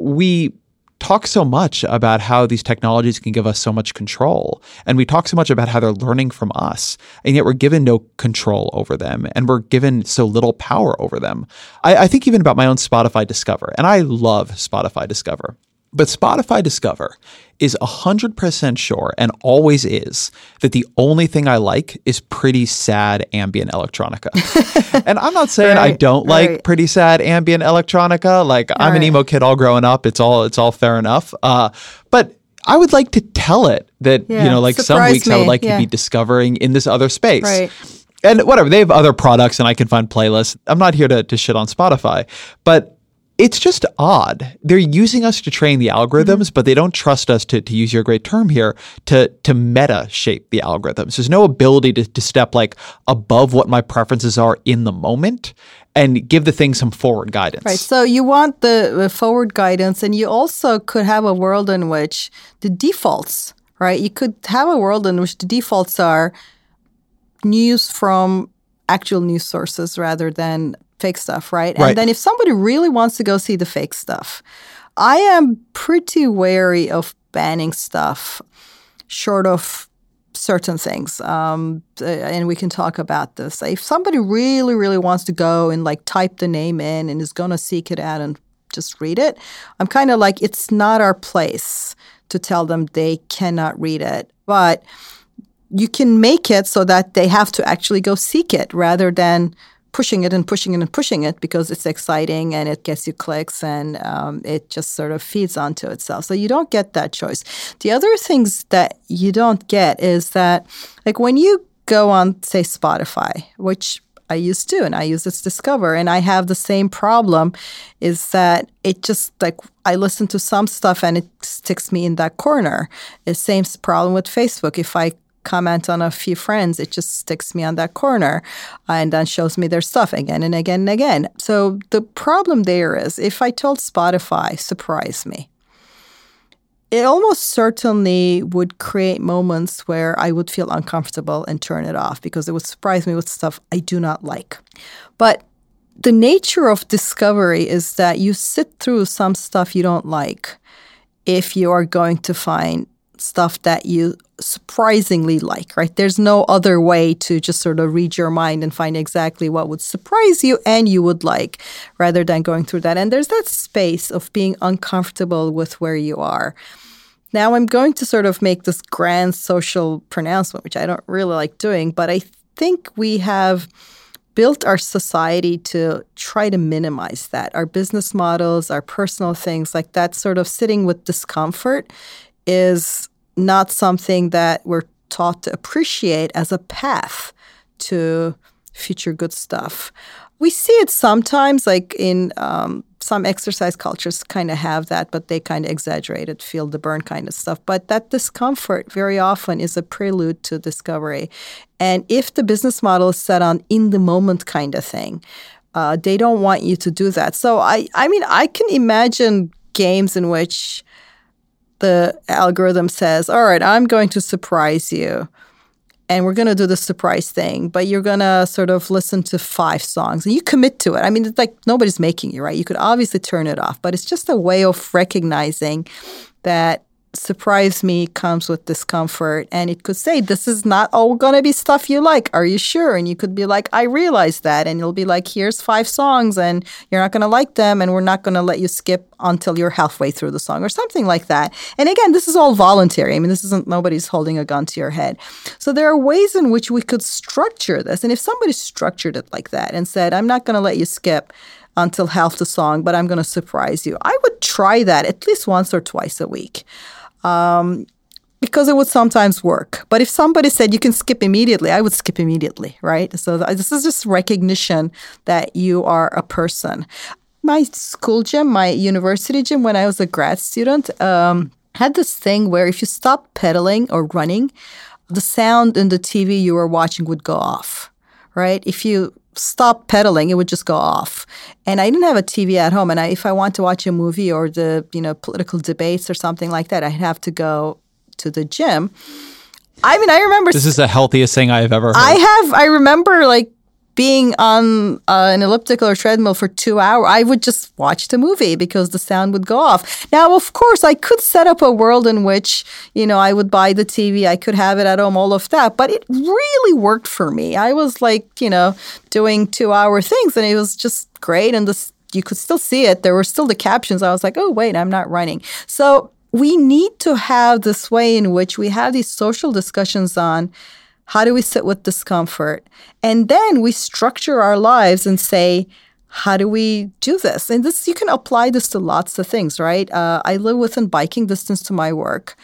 we talk so much about how these technologies can give us so much control. And we talk so much about how they're learning from us. And yet we're given no control over them and we're given so little power over them. I, I think even about my own Spotify Discover, and I love Spotify Discover. But Spotify Discover is 100% sure and always is that the only thing I like is pretty sad ambient electronica. and I'm not saying right, I don't like right. pretty sad ambient electronica. Like all I'm right. an emo kid all growing up. It's all it's all fair enough. Uh, but I would like to tell it that yeah, you know, like some weeks me. I would like yeah. to be discovering in this other space. Right. And whatever, they have other products and I can find playlists. I'm not here to, to shit on Spotify, but it's just odd. They're using us to train the algorithms, mm-hmm. but they don't trust us to, to use your great term here to to meta shape the algorithms. There's no ability to, to step like above what my preferences are in the moment and give the thing some forward guidance. Right. So you want the, the forward guidance, and you also could have a world in which the defaults, right? You could have a world in which the defaults are news from actual news sources rather than fake stuff, right? right? And then if somebody really wants to go see the fake stuff, I am pretty wary of banning stuff short of certain things. Um, uh, and we can talk about this. If somebody really, really wants to go and like type the name in and is going to seek it out and just read it, I'm kind of like, it's not our place to tell them they cannot read it. But you can make it so that they have to actually go seek it rather than pushing it and pushing it and pushing it because it's exciting and it gets you clicks and um, it just sort of feeds onto itself. So you don't get that choice. The other things that you don't get is that, like when you go on, say, Spotify, which I used to, and I use this Discover, and I have the same problem. Is that it just like I listen to some stuff and it sticks me in that corner. The same problem with Facebook. If I comment on a few friends, it just sticks me on that corner uh, and then shows me their stuff again and again and again. So the problem there is if I told Spotify, surprise me, it almost certainly would create moments where I would feel uncomfortable and turn it off because it would surprise me with stuff I do not like. But the nature of discovery is that you sit through some stuff you don't like if you are going to find stuff that you surprisingly like, right? There's no other way to just sort of read your mind and find exactly what would surprise you and you would like rather than going through that. And there's that space of being uncomfortable with where you are. Now, I'm going to sort of make this grand social pronouncement, which I don't really like doing, but I think we have built our society to try to minimize that. Our business models, our personal things, like that sort of sitting with discomfort is not something that we're taught to appreciate as a path to future good stuff. We see it sometimes, like in um, some exercise cultures, kind of have that, but they kind of exaggerate it, feel the burn kind of stuff. But that discomfort very often is a prelude to discovery. And if the business model is set on in the moment kind of thing, uh, they don't want you to do that. So I, I mean, I can imagine games in which the algorithm says, all right, I'm going to surprise you. And we're going to do the surprise thing, but you're going to sort of listen to five songs and you commit to it. I mean, it's like nobody's making you, right? You could obviously turn it off, but it's just a way of recognizing that surprise me comes with discomfort. And it could say this is not all going to be stuff you like. Are you sure? And you could be like i realize that. And you'll be like here's five songs and you're not going to like them and we're not going to let you skip until you're halfway through the song or something like that. And again this is all voluntary. I mean this isn't nobody's holding a gun to your head. So there are ways in which we could structure this. And if somebody structured it like that and said i'm not going to let you skip until half the song but i'm going to surprise you i would try that at least once or twice a week um, because it would sometimes work. But if somebody said you can skip immediately, I would skip immediately, right? So this is just recognition that you are a person. My school gym, my university gym, when I was a grad student, um, had this thing where if you stop pedaling or running, the sound in the TV you were watching would go off, right? If you stop pedaling, it would just go off. And I didn't have a TV at home. And I, if I want to watch a movie or the you know political debates or something like that, I'd have to go to the gym. I mean, I remember this is the healthiest thing I've ever heard. I have. I remember like being on uh, an elliptical or treadmill for two hours, I would just watch the movie because the sound would go off. Now, of course, I could set up a world in which, you know, I would buy the TV, I could have it at home, all of that, but it really worked for me. I was like, you know, doing two hour things and it was just great. And this, you could still see it. There were still the captions. I was like, oh, wait, I'm not running. So we need to have this way in which we have these social discussions on how do we sit with discomfort? And then we structure our lives and say, how do we do this? And this you can apply this to lots of things, right? Uh, I live within biking distance to my work,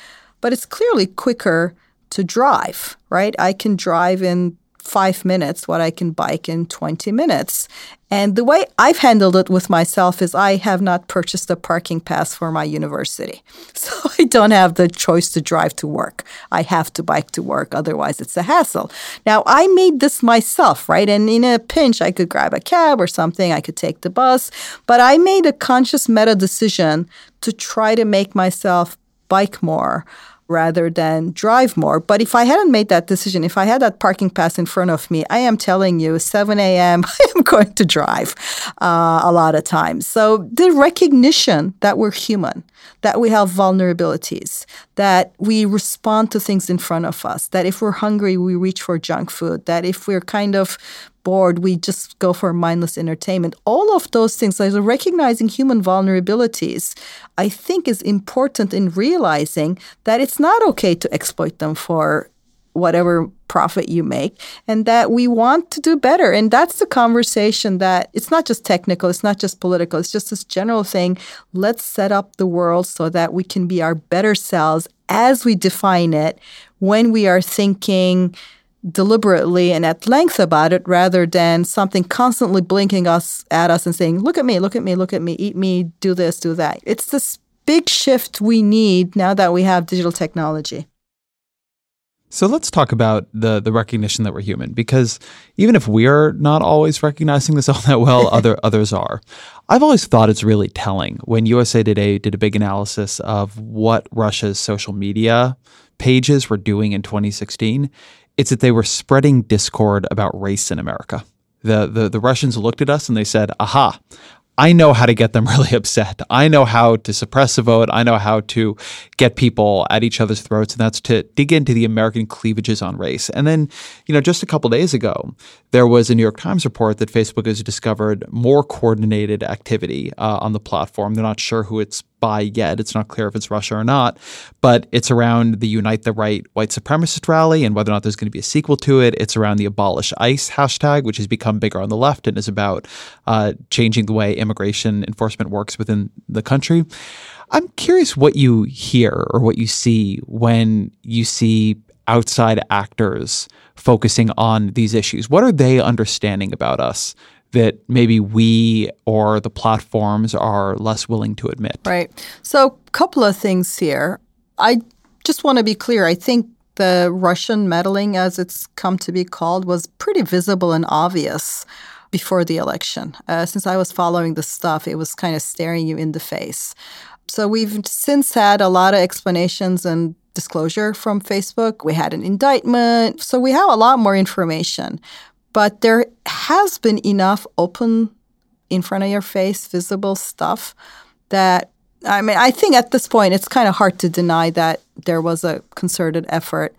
but it's clearly quicker to drive, right? I can drive in five minutes what I can bike in 20 minutes. And the way I've handled it with myself is I have not purchased a parking pass for my university. So I don't have the choice to drive to work. I have to bike to work, otherwise, it's a hassle. Now, I made this myself, right? And in a pinch, I could grab a cab or something, I could take the bus. But I made a conscious meta decision to try to make myself bike more rather than drive more. But if I hadn't made that decision, if I had that parking pass in front of me, I am telling you, 7 a.m., I am going to drive uh, a lot of times. So the recognition that we're human, that we have vulnerabilities, that we respond to things in front of us, that if we're hungry, we reach for junk food, that if we're kind of bored, we just go for mindless entertainment. All of those things, like recognizing human vulnerabilities, I think is important in realizing that it's not okay to exploit them for whatever profit you make and that we want to do better and that's the conversation that it's not just technical it's not just political it's just this general thing let's set up the world so that we can be our better selves as we define it when we are thinking deliberately and at length about it rather than something constantly blinking us at us and saying, look at me, look at me, look at me, eat me, do this, do that. It's this big shift we need now that we have digital technology. So let's talk about the the recognition that we're human, because even if we're not always recognizing this all that well, other others are. I've always thought it's really telling when USA Today did a big analysis of what Russia's social media pages were doing in 2016. It's that they were spreading discord about race in America. The, the, the Russians looked at us and they said, aha, I know how to get them really upset. I know how to suppress a vote. I know how to get people at each other's throats, and that's to dig into the American cleavages on race. And then, you know, just a couple days ago, there was a New York Times report that Facebook has discovered more coordinated activity uh, on the platform. They're not sure who it's by yet. It's not clear if it's Russia or not, but it's around the Unite the Right white supremacist rally and whether or not there's going to be a sequel to it. It's around the Abolish ICE hashtag, which has become bigger on the left and is about uh, changing the way immigration enforcement works within the country. I'm curious what you hear or what you see when you see outside actors focusing on these issues. What are they understanding about us that maybe we or the platforms are less willing to admit. Right. So, a couple of things here. I just want to be clear. I think the Russian meddling, as it's come to be called, was pretty visible and obvious before the election. Uh, since I was following the stuff, it was kind of staring you in the face. So, we've since had a lot of explanations and disclosure from Facebook. We had an indictment. So, we have a lot more information. But there has been enough open in front of your face, visible stuff that I mean, I think at this point it's kind of hard to deny that there was a concerted effort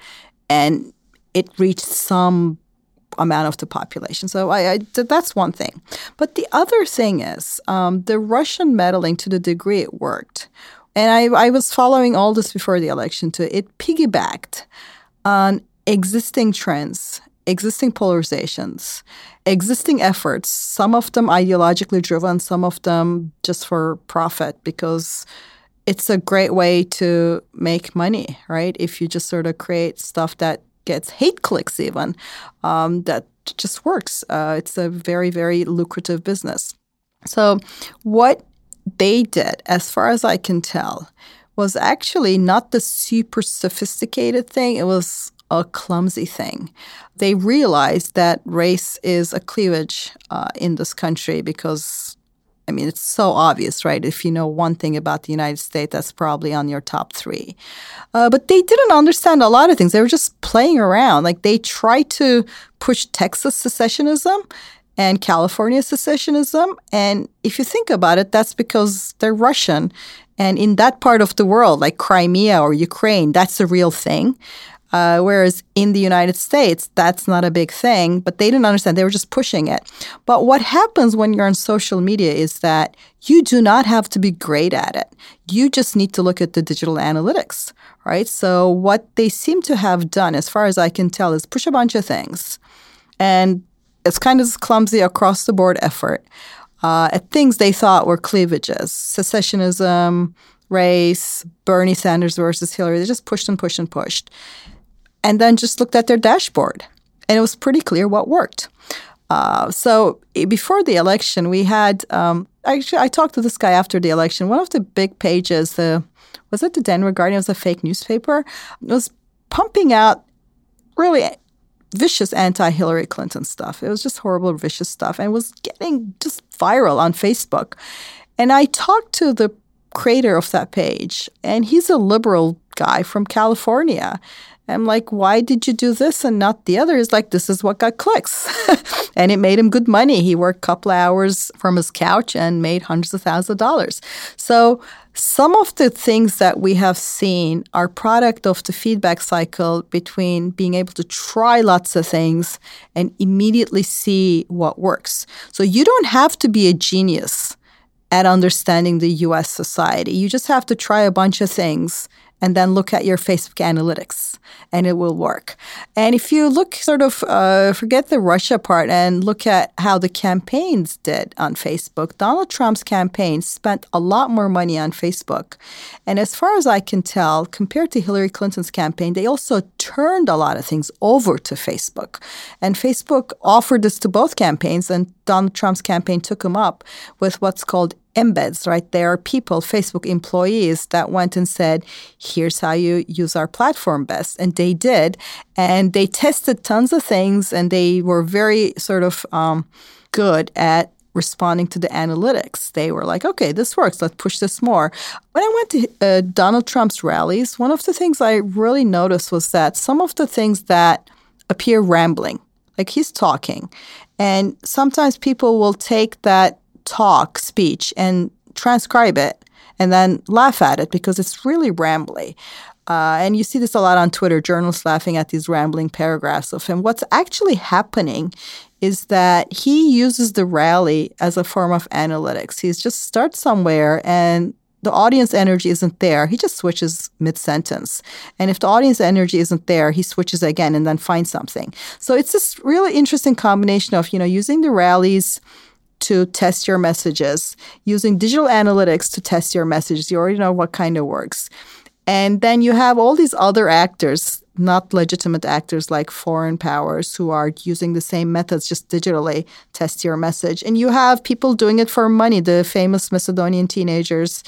and it reached some amount of the population. So I, I that's one thing. But the other thing is um, the Russian meddling to the degree it worked. And I, I was following all this before the election too. It piggybacked on existing trends existing polarizations, existing efforts, some of them ideologically driven, some of them just for profit, because it's a great way to make money, right? If you just sort of create stuff that gets hate clicks, even, um, that just works. Uh, it's a very, very lucrative business. So, what they did, as far as I can tell, was actually not the super sophisticated thing. It was a clumsy thing. They realized that race is a cleavage uh, in this country because, I mean, it's so obvious, right? If you know one thing about the United States, that's probably on your top three. Uh, but they didn't understand a lot of things. They were just playing around. Like they tried to push Texas secessionism and California secessionism. And if you think about it, that's because they're Russian. And in that part of the world, like Crimea or Ukraine, that's a real thing. Uh, whereas in the United States, that's not a big thing, but they didn't understand. They were just pushing it. But what happens when you're on social media is that you do not have to be great at it. You just need to look at the digital analytics, right? So, what they seem to have done, as far as I can tell, is push a bunch of things. And it's kind of clumsy across the board effort uh, at things they thought were cleavages, secessionism, race, Bernie Sanders versus Hillary. They just pushed and pushed and pushed and then just looked at their dashboard. And it was pretty clear what worked. Uh, so eh, before the election, we had um, actually I talked to this guy after the election. One of the big pages, the was it the Denver Guardian? It was a fake newspaper. It was pumping out really vicious anti-Hillary Clinton stuff. It was just horrible, vicious stuff, and was getting just viral on Facebook. And I talked to the creator of that page, and he's a liberal guy from California. I'm like, why did you do this and not the other? He's like, this is what got clicks. and it made him good money. He worked a couple hours from his couch and made hundreds of thousands of dollars. So some of the things that we have seen are product of the feedback cycle between being able to try lots of things and immediately see what works. So you don't have to be a genius at understanding the US society. You just have to try a bunch of things and then look at your Facebook analytics and it will work. And if you look sort of, uh, forget the Russia part and look at how the campaigns did on Facebook, Donald Trump's campaign spent a lot more money on Facebook. And as far as I can tell, compared to Hillary Clinton's campaign, they also turned a lot of things over to Facebook. And Facebook offered this to both campaigns, and Donald Trump's campaign took them up with what's called embeds, right? There are people, Facebook employees, that went and said, here's how you use our platform best. And they did. And they tested tons of things and they were very sort of um, good at responding to the analytics. They were like, okay, this works. Let's push this more. When I went to uh, Donald Trump's rallies, one of the things I really noticed was that some of the things that appear rambling, like he's talking, and sometimes people will take that talk speech and transcribe it and then laugh at it because it's really rambly. Uh, and you see this a lot on Twitter, journalists laughing at these rambling paragraphs of him. What's actually happening is that he uses the rally as a form of analytics. He just starts somewhere and the audience energy isn't there, he just switches mid sentence. And if the audience energy isn't there, he switches again and then finds something. So it's this really interesting combination of, you know, using the rallies to test your messages, using digital analytics to test your messages. You already know what kind of works. And then you have all these other actors, not legitimate actors like foreign powers who are using the same methods just digitally test your message. And you have people doing it for money, the famous Macedonian teenagers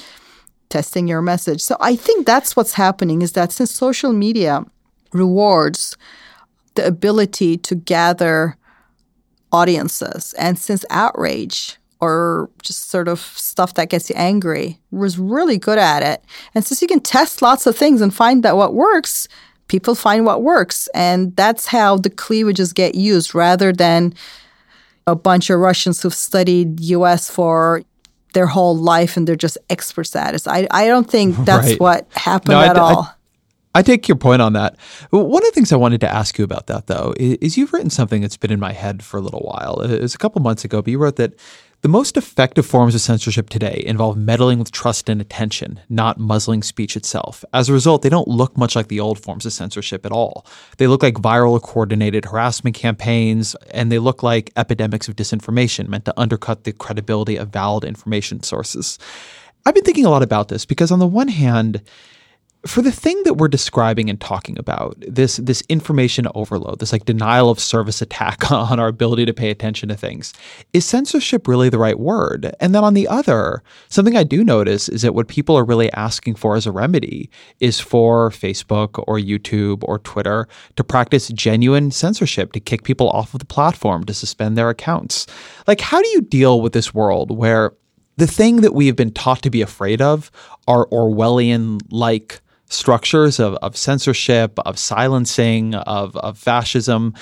testing your message. So I think that's what's happening is that since social media rewards the ability to gather audiences. And since outrage or just sort of stuff that gets you angry was really good at it. And since you can test lots of things and find that what works, people find what works. And that's how the cleavages get used rather than a bunch of Russians who've studied US for their whole life and they're just experts at it. I, I don't think that's right. what happened no, at I, all. I, I take your point on that. One of the things I wanted to ask you about that, though, is you've written something that's been in my head for a little while. It was a couple months ago, but you wrote that the most effective forms of censorship today involve meddling with trust and attention, not muzzling speech itself. As a result, they don't look much like the old forms of censorship at all. They look like viral or coordinated harassment campaigns, and they look like epidemics of disinformation meant to undercut the credibility of valid information sources. I've been thinking a lot about this because, on the one hand, for the thing that we're describing and talking about, this this information overload, this like denial of service attack on our ability to pay attention to things, is censorship really the right word? And then on the other, something I do notice is that what people are really asking for as a remedy is for Facebook or YouTube or Twitter to practice genuine censorship, to kick people off of the platform, to suspend their accounts. Like, how do you deal with this world where the thing that we have been taught to be afraid of are Orwellian like structures of, of censorship, of silencing, of, of fascism.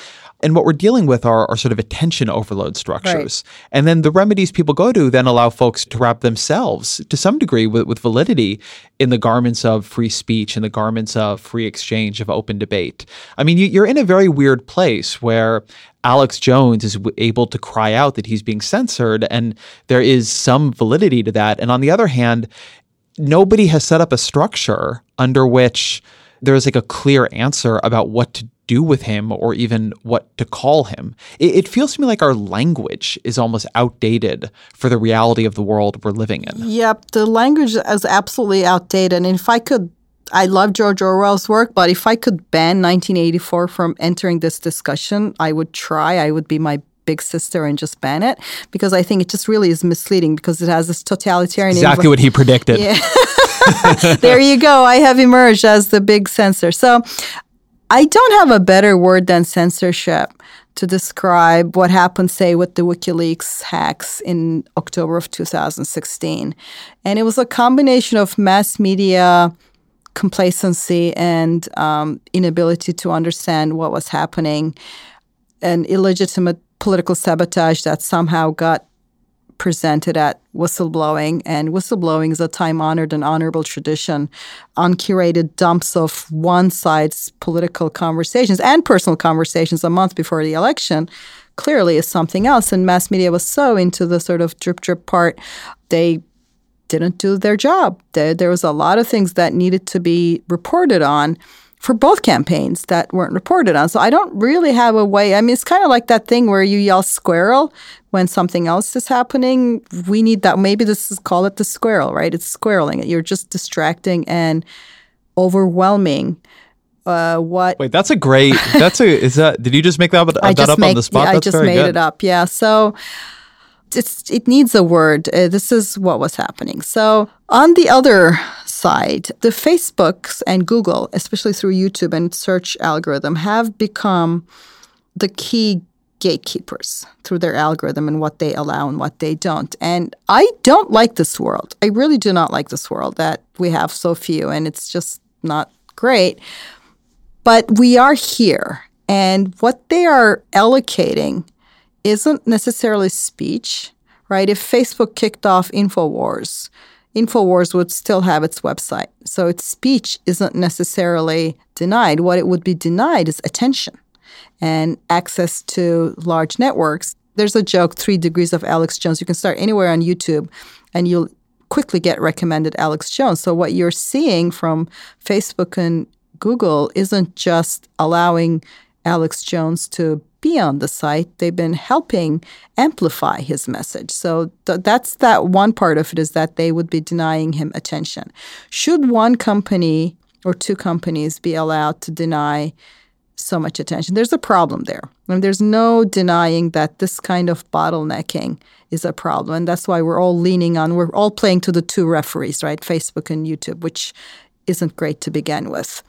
And what we're dealing with are, are sort of attention overload structures. Right. And then the remedies people go to then allow folks to wrap themselves to some degree with, with validity in the garments of free speech and the garments of free exchange, of open debate. I mean, you, are in a very weird place where Alex Jones is able to cry out that he's being censored, and there is some validity to that. And on the other hand, nobody has set up a structure under which there's like a clear answer about what to do with him or even what to call him. It, it, feels to me like our language is almost outdated for the reality of the world we're living in. Yep, the language is absolutely outdated. And if I could, I love George Orwell's work, but if I could ban 1984 from entering this discussion, I would try. I would be my big sister and just ban it because I think it just really is misleading because it has this totalitarian. Exactly what he predicted. Yeah. there you go. I have emerged as the big censor. So I don't have a better word than censorship to describe what happened, say, with the WikiLeaks hacks in October of 2016. And it was a combination of mass media complacency and um, inability to understand what was happening and illegitimate political sabotage that somehow got presented at whistleblowing. And whistleblowing is a time honored and honorable tradition. Uncurated dumps of one side's political conversations and personal conversations a month before the election clearly is something else. And mass media was so into the sort of drip drip part, they didn't do their job. There, there was a lot of things that needed to be reported on for both campaigns that weren't reported on. So I don't really have a way. I mean, it's kind of like that thing where you yell squirrel when something else is happening. We need that. Maybe this is call it the squirrel, right? It's squirreling. You're just distracting and overwhelming. Uh, what? Wait, that's a great. That's a. Is that? Did you just make that, that I just up make, on the spot? Yeah, I just very made good. it up. Yeah. So it's it needs a word. Uh, this is what was happening. So on the other side, the Facebooks and Google, especially through YouTube and search algorithm, have become the key gatekeepers through their algorithm and what they allow and what they don't. And I don't like this world. I really do not like this world that we have so few, and it's just not great. But we are here, and what they are allocating isn't necessarily speech, right? If Facebook kicked off InfoWars, InfoWars would still have its website. So its speech isn't necessarily denied. What it would be denied is attention and access to large networks. There's a joke, Three Degrees of Alex Jones. You can start anywhere on YouTube and you'll quickly get recommended Alex Jones. So what you're seeing from Facebook and Google isn't just allowing Alex Jones to be on the site. They've been helping amplify his message. So th- that's that one part of it is that they would be denying him attention. Should one company or two companies be allowed to deny so much attention? There's a problem there. And there's no denying that this kind of bottlenecking is a problem. And that's why we're all leaning on, we're all playing to the two referees, right? Facebook and YouTube, which isn't great to begin with.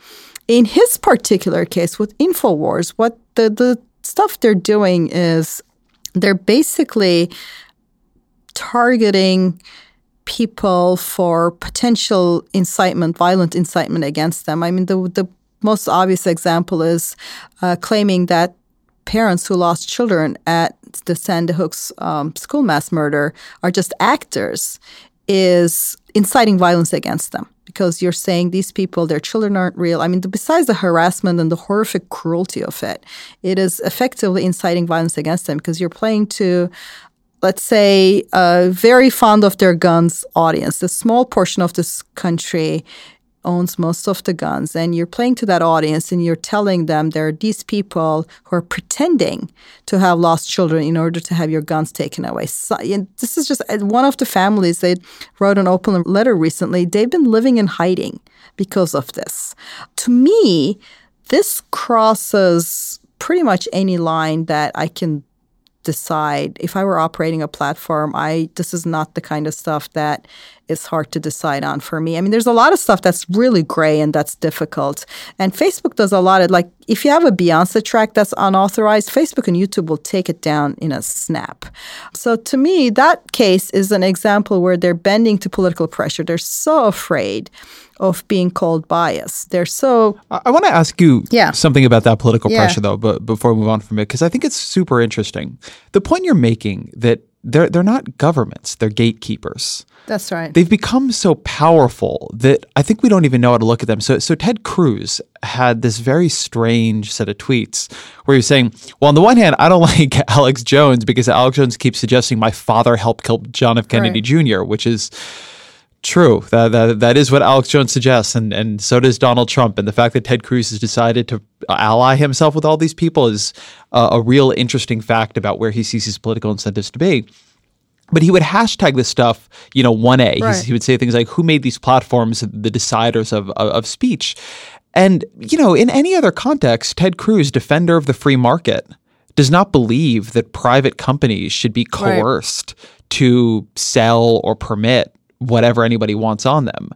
In his particular case with InfoWars, what the, the stuff they're doing is they're basically targeting people for potential incitement, violent incitement against them. I mean, the, the most obvious example is uh, claiming that parents who lost children at the Sandy Hook's um, school mass murder are just actors is inciting violence against them because you're saying these people, their children aren't real. I mean, besides the harassment and the horrific cruelty of it, it is effectively inciting violence against them because you're playing to, let's say, a very fond of their guns audience, the small portion of this country owns most of the guns and you're playing to that audience and you're telling them there are these people who are pretending to have lost children in order to have your guns taken away. So, this is just one of the families they wrote an open letter recently. They've been living in hiding because of this. To me, this crosses pretty much any line that I can decide if I were operating a platform, I this is not the kind of stuff that is hard to decide on for me. I mean, there's a lot of stuff that's really gray and that's difficult. And Facebook does a lot of like if you have a Beyonce track that's unauthorized, Facebook and YouTube will take it down in a snap. So to me, that case is an example where they're bending to political pressure. They're so afraid of being called bias. They're so. I, I want to ask you Yeah. something about that political Yeah. pressure, though, but before we move on from it, because I think it's super interesting. The point you're making that they're they're not governments; they're gatekeepers. That's right. They've become so powerful that I think we don't even know how to look at them. So, so Ted Cruz had this very strange set of tweets where he was saying, "Well, on the one hand, I don't like Alex Jones because Alex Jones keeps suggesting my father helped kill John F. Kennedy Jr., which is." True. That, that that is what Alex Jones suggests, and and so does Donald Trump. And the fact that Ted Cruz has decided to ally himself with all these people is uh, a real interesting fact about where he sees his political incentives to be. But he would hashtag this stuff, you know, one A. Right. He would say things like, "Who made these platforms the deciders of, of of speech?" And you know, in any other context, Ted Cruz, defender of the free market, does not believe that private companies should be Right. coerced to sell or permit whatever anybody wants on them.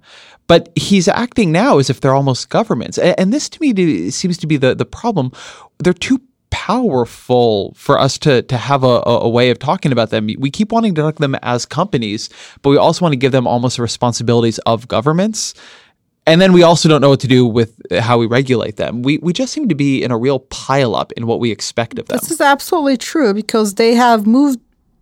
But he's acting now as if they're almost governments. A- And this to me seems to be the, the problem. They're too powerful for us to, to have a, a way of talking about them. We keep wanting to talk them as companies, but we also want to give them almost the responsibilities of governments. And then we also don't know what to do with how we regulate them. We, we just seem to be in a real pileup in what we expect of them. This is absolutely true because they have moved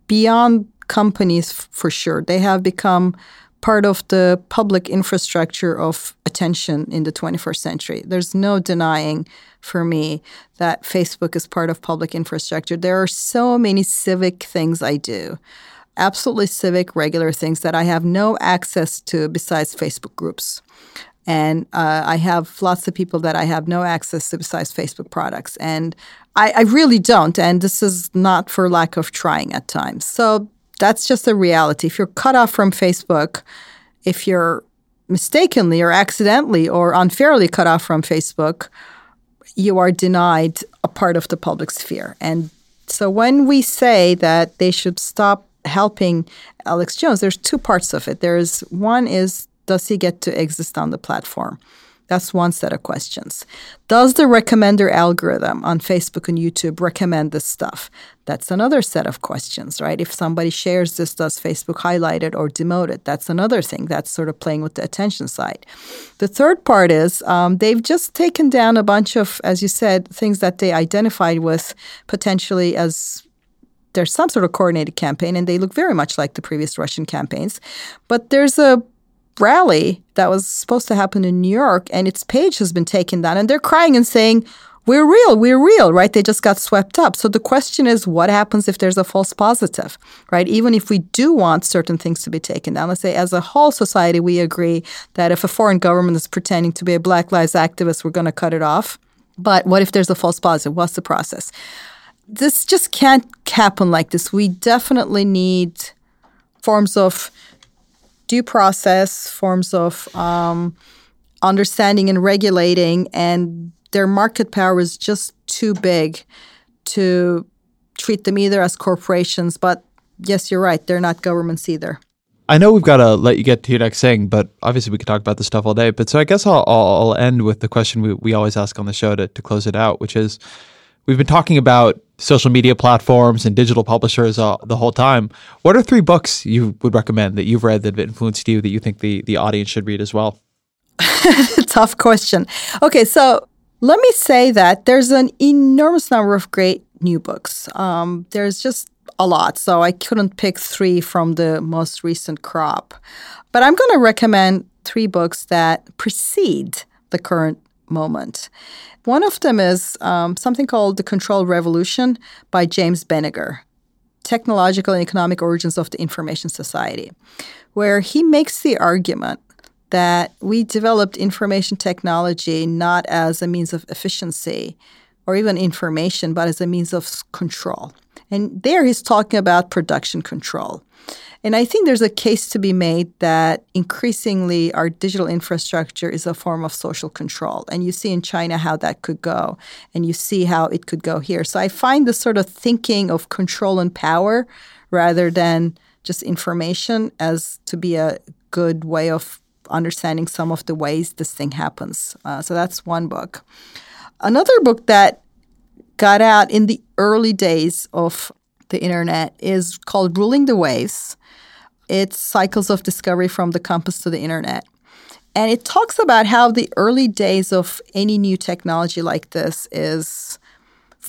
beyond companies for sure. They have become part of the public infrastructure of attention in the 21st century. There's no denying for me that Facebook is part of public infrastructure. There are so many civic things I do. Absolutely civic, regular things that I have no access to besides Facebook groups. And uh, I have lots of people that I have no access to besides Facebook products. And I, I really don't. And this is not for lack of trying at times. So that's just the reality. If you're cut off from Facebook, if you're mistakenly or accidentally or unfairly cut off from Facebook, you are denied a part of the public sphere. And so when we say that they should stop helping Alex Jones, there's two parts of it. There's one is does he get to exist on the platform? That's one set of questions. Does the recommender algorithm on Facebook and YouTube recommend this stuff? That's another set of questions, right? If somebody shares this, does Facebook highlight it or demote it? That's another thing. That's sort of playing with the attention side. The third part is um, they've just taken down a bunch of, as you said, things that they identified with potentially as there's some sort of coordinated campaign, and they look very much like the previous Russian campaigns. But there's a rally that was supposed to happen in New York, and its page has been taken down, and they're crying and saying, we're real, we're real, right? They just got swept up. So the question is, what happens if there's a false positive, right? Even if we do want certain things to be taken down, let's say as a whole society, we agree that if a foreign government is pretending to be a Black Lives activist, we're going to cut it off. But what if there's a false positive? What's the process? This just can't happen like this. We definitely need forms of due process, forms of um, understanding and regulating, and their market power is just too big to treat them either as corporations. But yes, you're right, they're not governments either. I know we've got to let you get to your next thing, but obviously we could talk about this stuff all day. But so I guess I'll, I'll end with the question we, we always ask on the show to, to close it out, which is we've been talking about social media platforms and digital publishers uh, the whole time. What are three books you would recommend that you've read that have influenced you that you think the, the audience should read as well? Tough question. Okay, so let me say that there's an enormous number of great new books. Um, there's just a lot, so I couldn't pick three from the most recent crop. But I'm going to recommend three books that precede the current moment. One of them is um, something called The Control Revolution by James Beniger Technological and Economic Origins of the Information Society, where he makes the argument that we developed information technology not as a means of efficiency or even information, but as a means of control. And there he's talking about production control. And I think there's a case to be made that increasingly our digital infrastructure is a form of social control. And you see in China how that could go, and you see how it could go here. So I find this sort of thinking of control and power rather than just information as to be a good way of understanding some of the ways this thing happens. Uh, so that's one book. Another book that got out in the early days of the internet is called Ruling the Waves it's cycles of discovery from the compass to the internet. And it talks about how the early days of any new technology like this is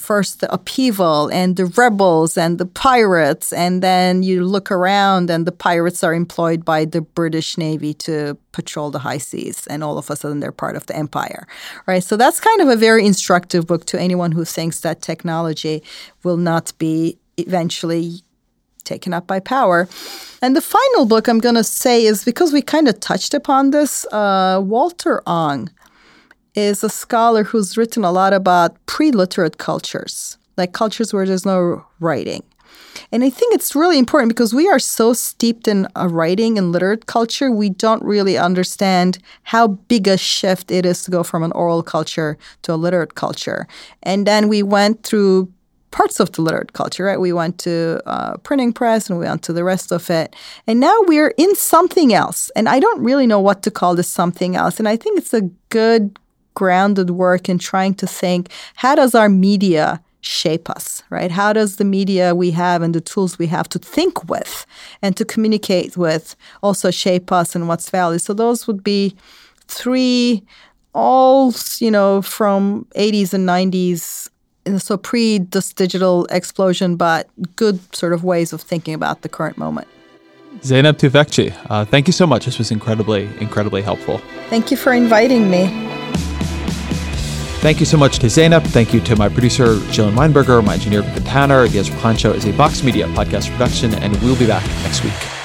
first the upheaval and the rebels and the pirates. And then you look around and the pirates are employed by the British Navy to patrol the high seas. And all of a sudden they're part of the empire. Right. So that's kind of a very instructive book to anyone who thinks that technology will not be eventually taken up by power. And the final book I'm going to say is because we kind of touched upon this, uh, Walter Ong is a scholar who's written a lot about pre literate cultures, like cultures where there's no writing. And I think it's really important because we are so steeped in a writing and literate culture, we don't really understand how big a shift it is to go from an oral culture to a literate culture. And then we went through parts of the literate culture, right? We went to uh, printing press and we went to the rest of it. And now we're in something else. And I don't really know what to call this something else. And I think it's a good grounded work in trying to think how does our media shape us, right? How does the media we have and the tools we have to think with and to communicate with also shape us and what's value? So those would be three all, you know, from 80s and 90s so pre this digital explosion, but good sort of ways of thinking about the current moment. Zeynep Tufekci, uh, thank you so much. This was incredibly, incredibly helpful. Thank you for inviting me. Thank you so much to Zeynep. Thank you to my producer, Jillian Weinberger, my engineer, Vincent Tanner. The Ezra Klein Show is a Vox Media podcast production, and we'll be back next week.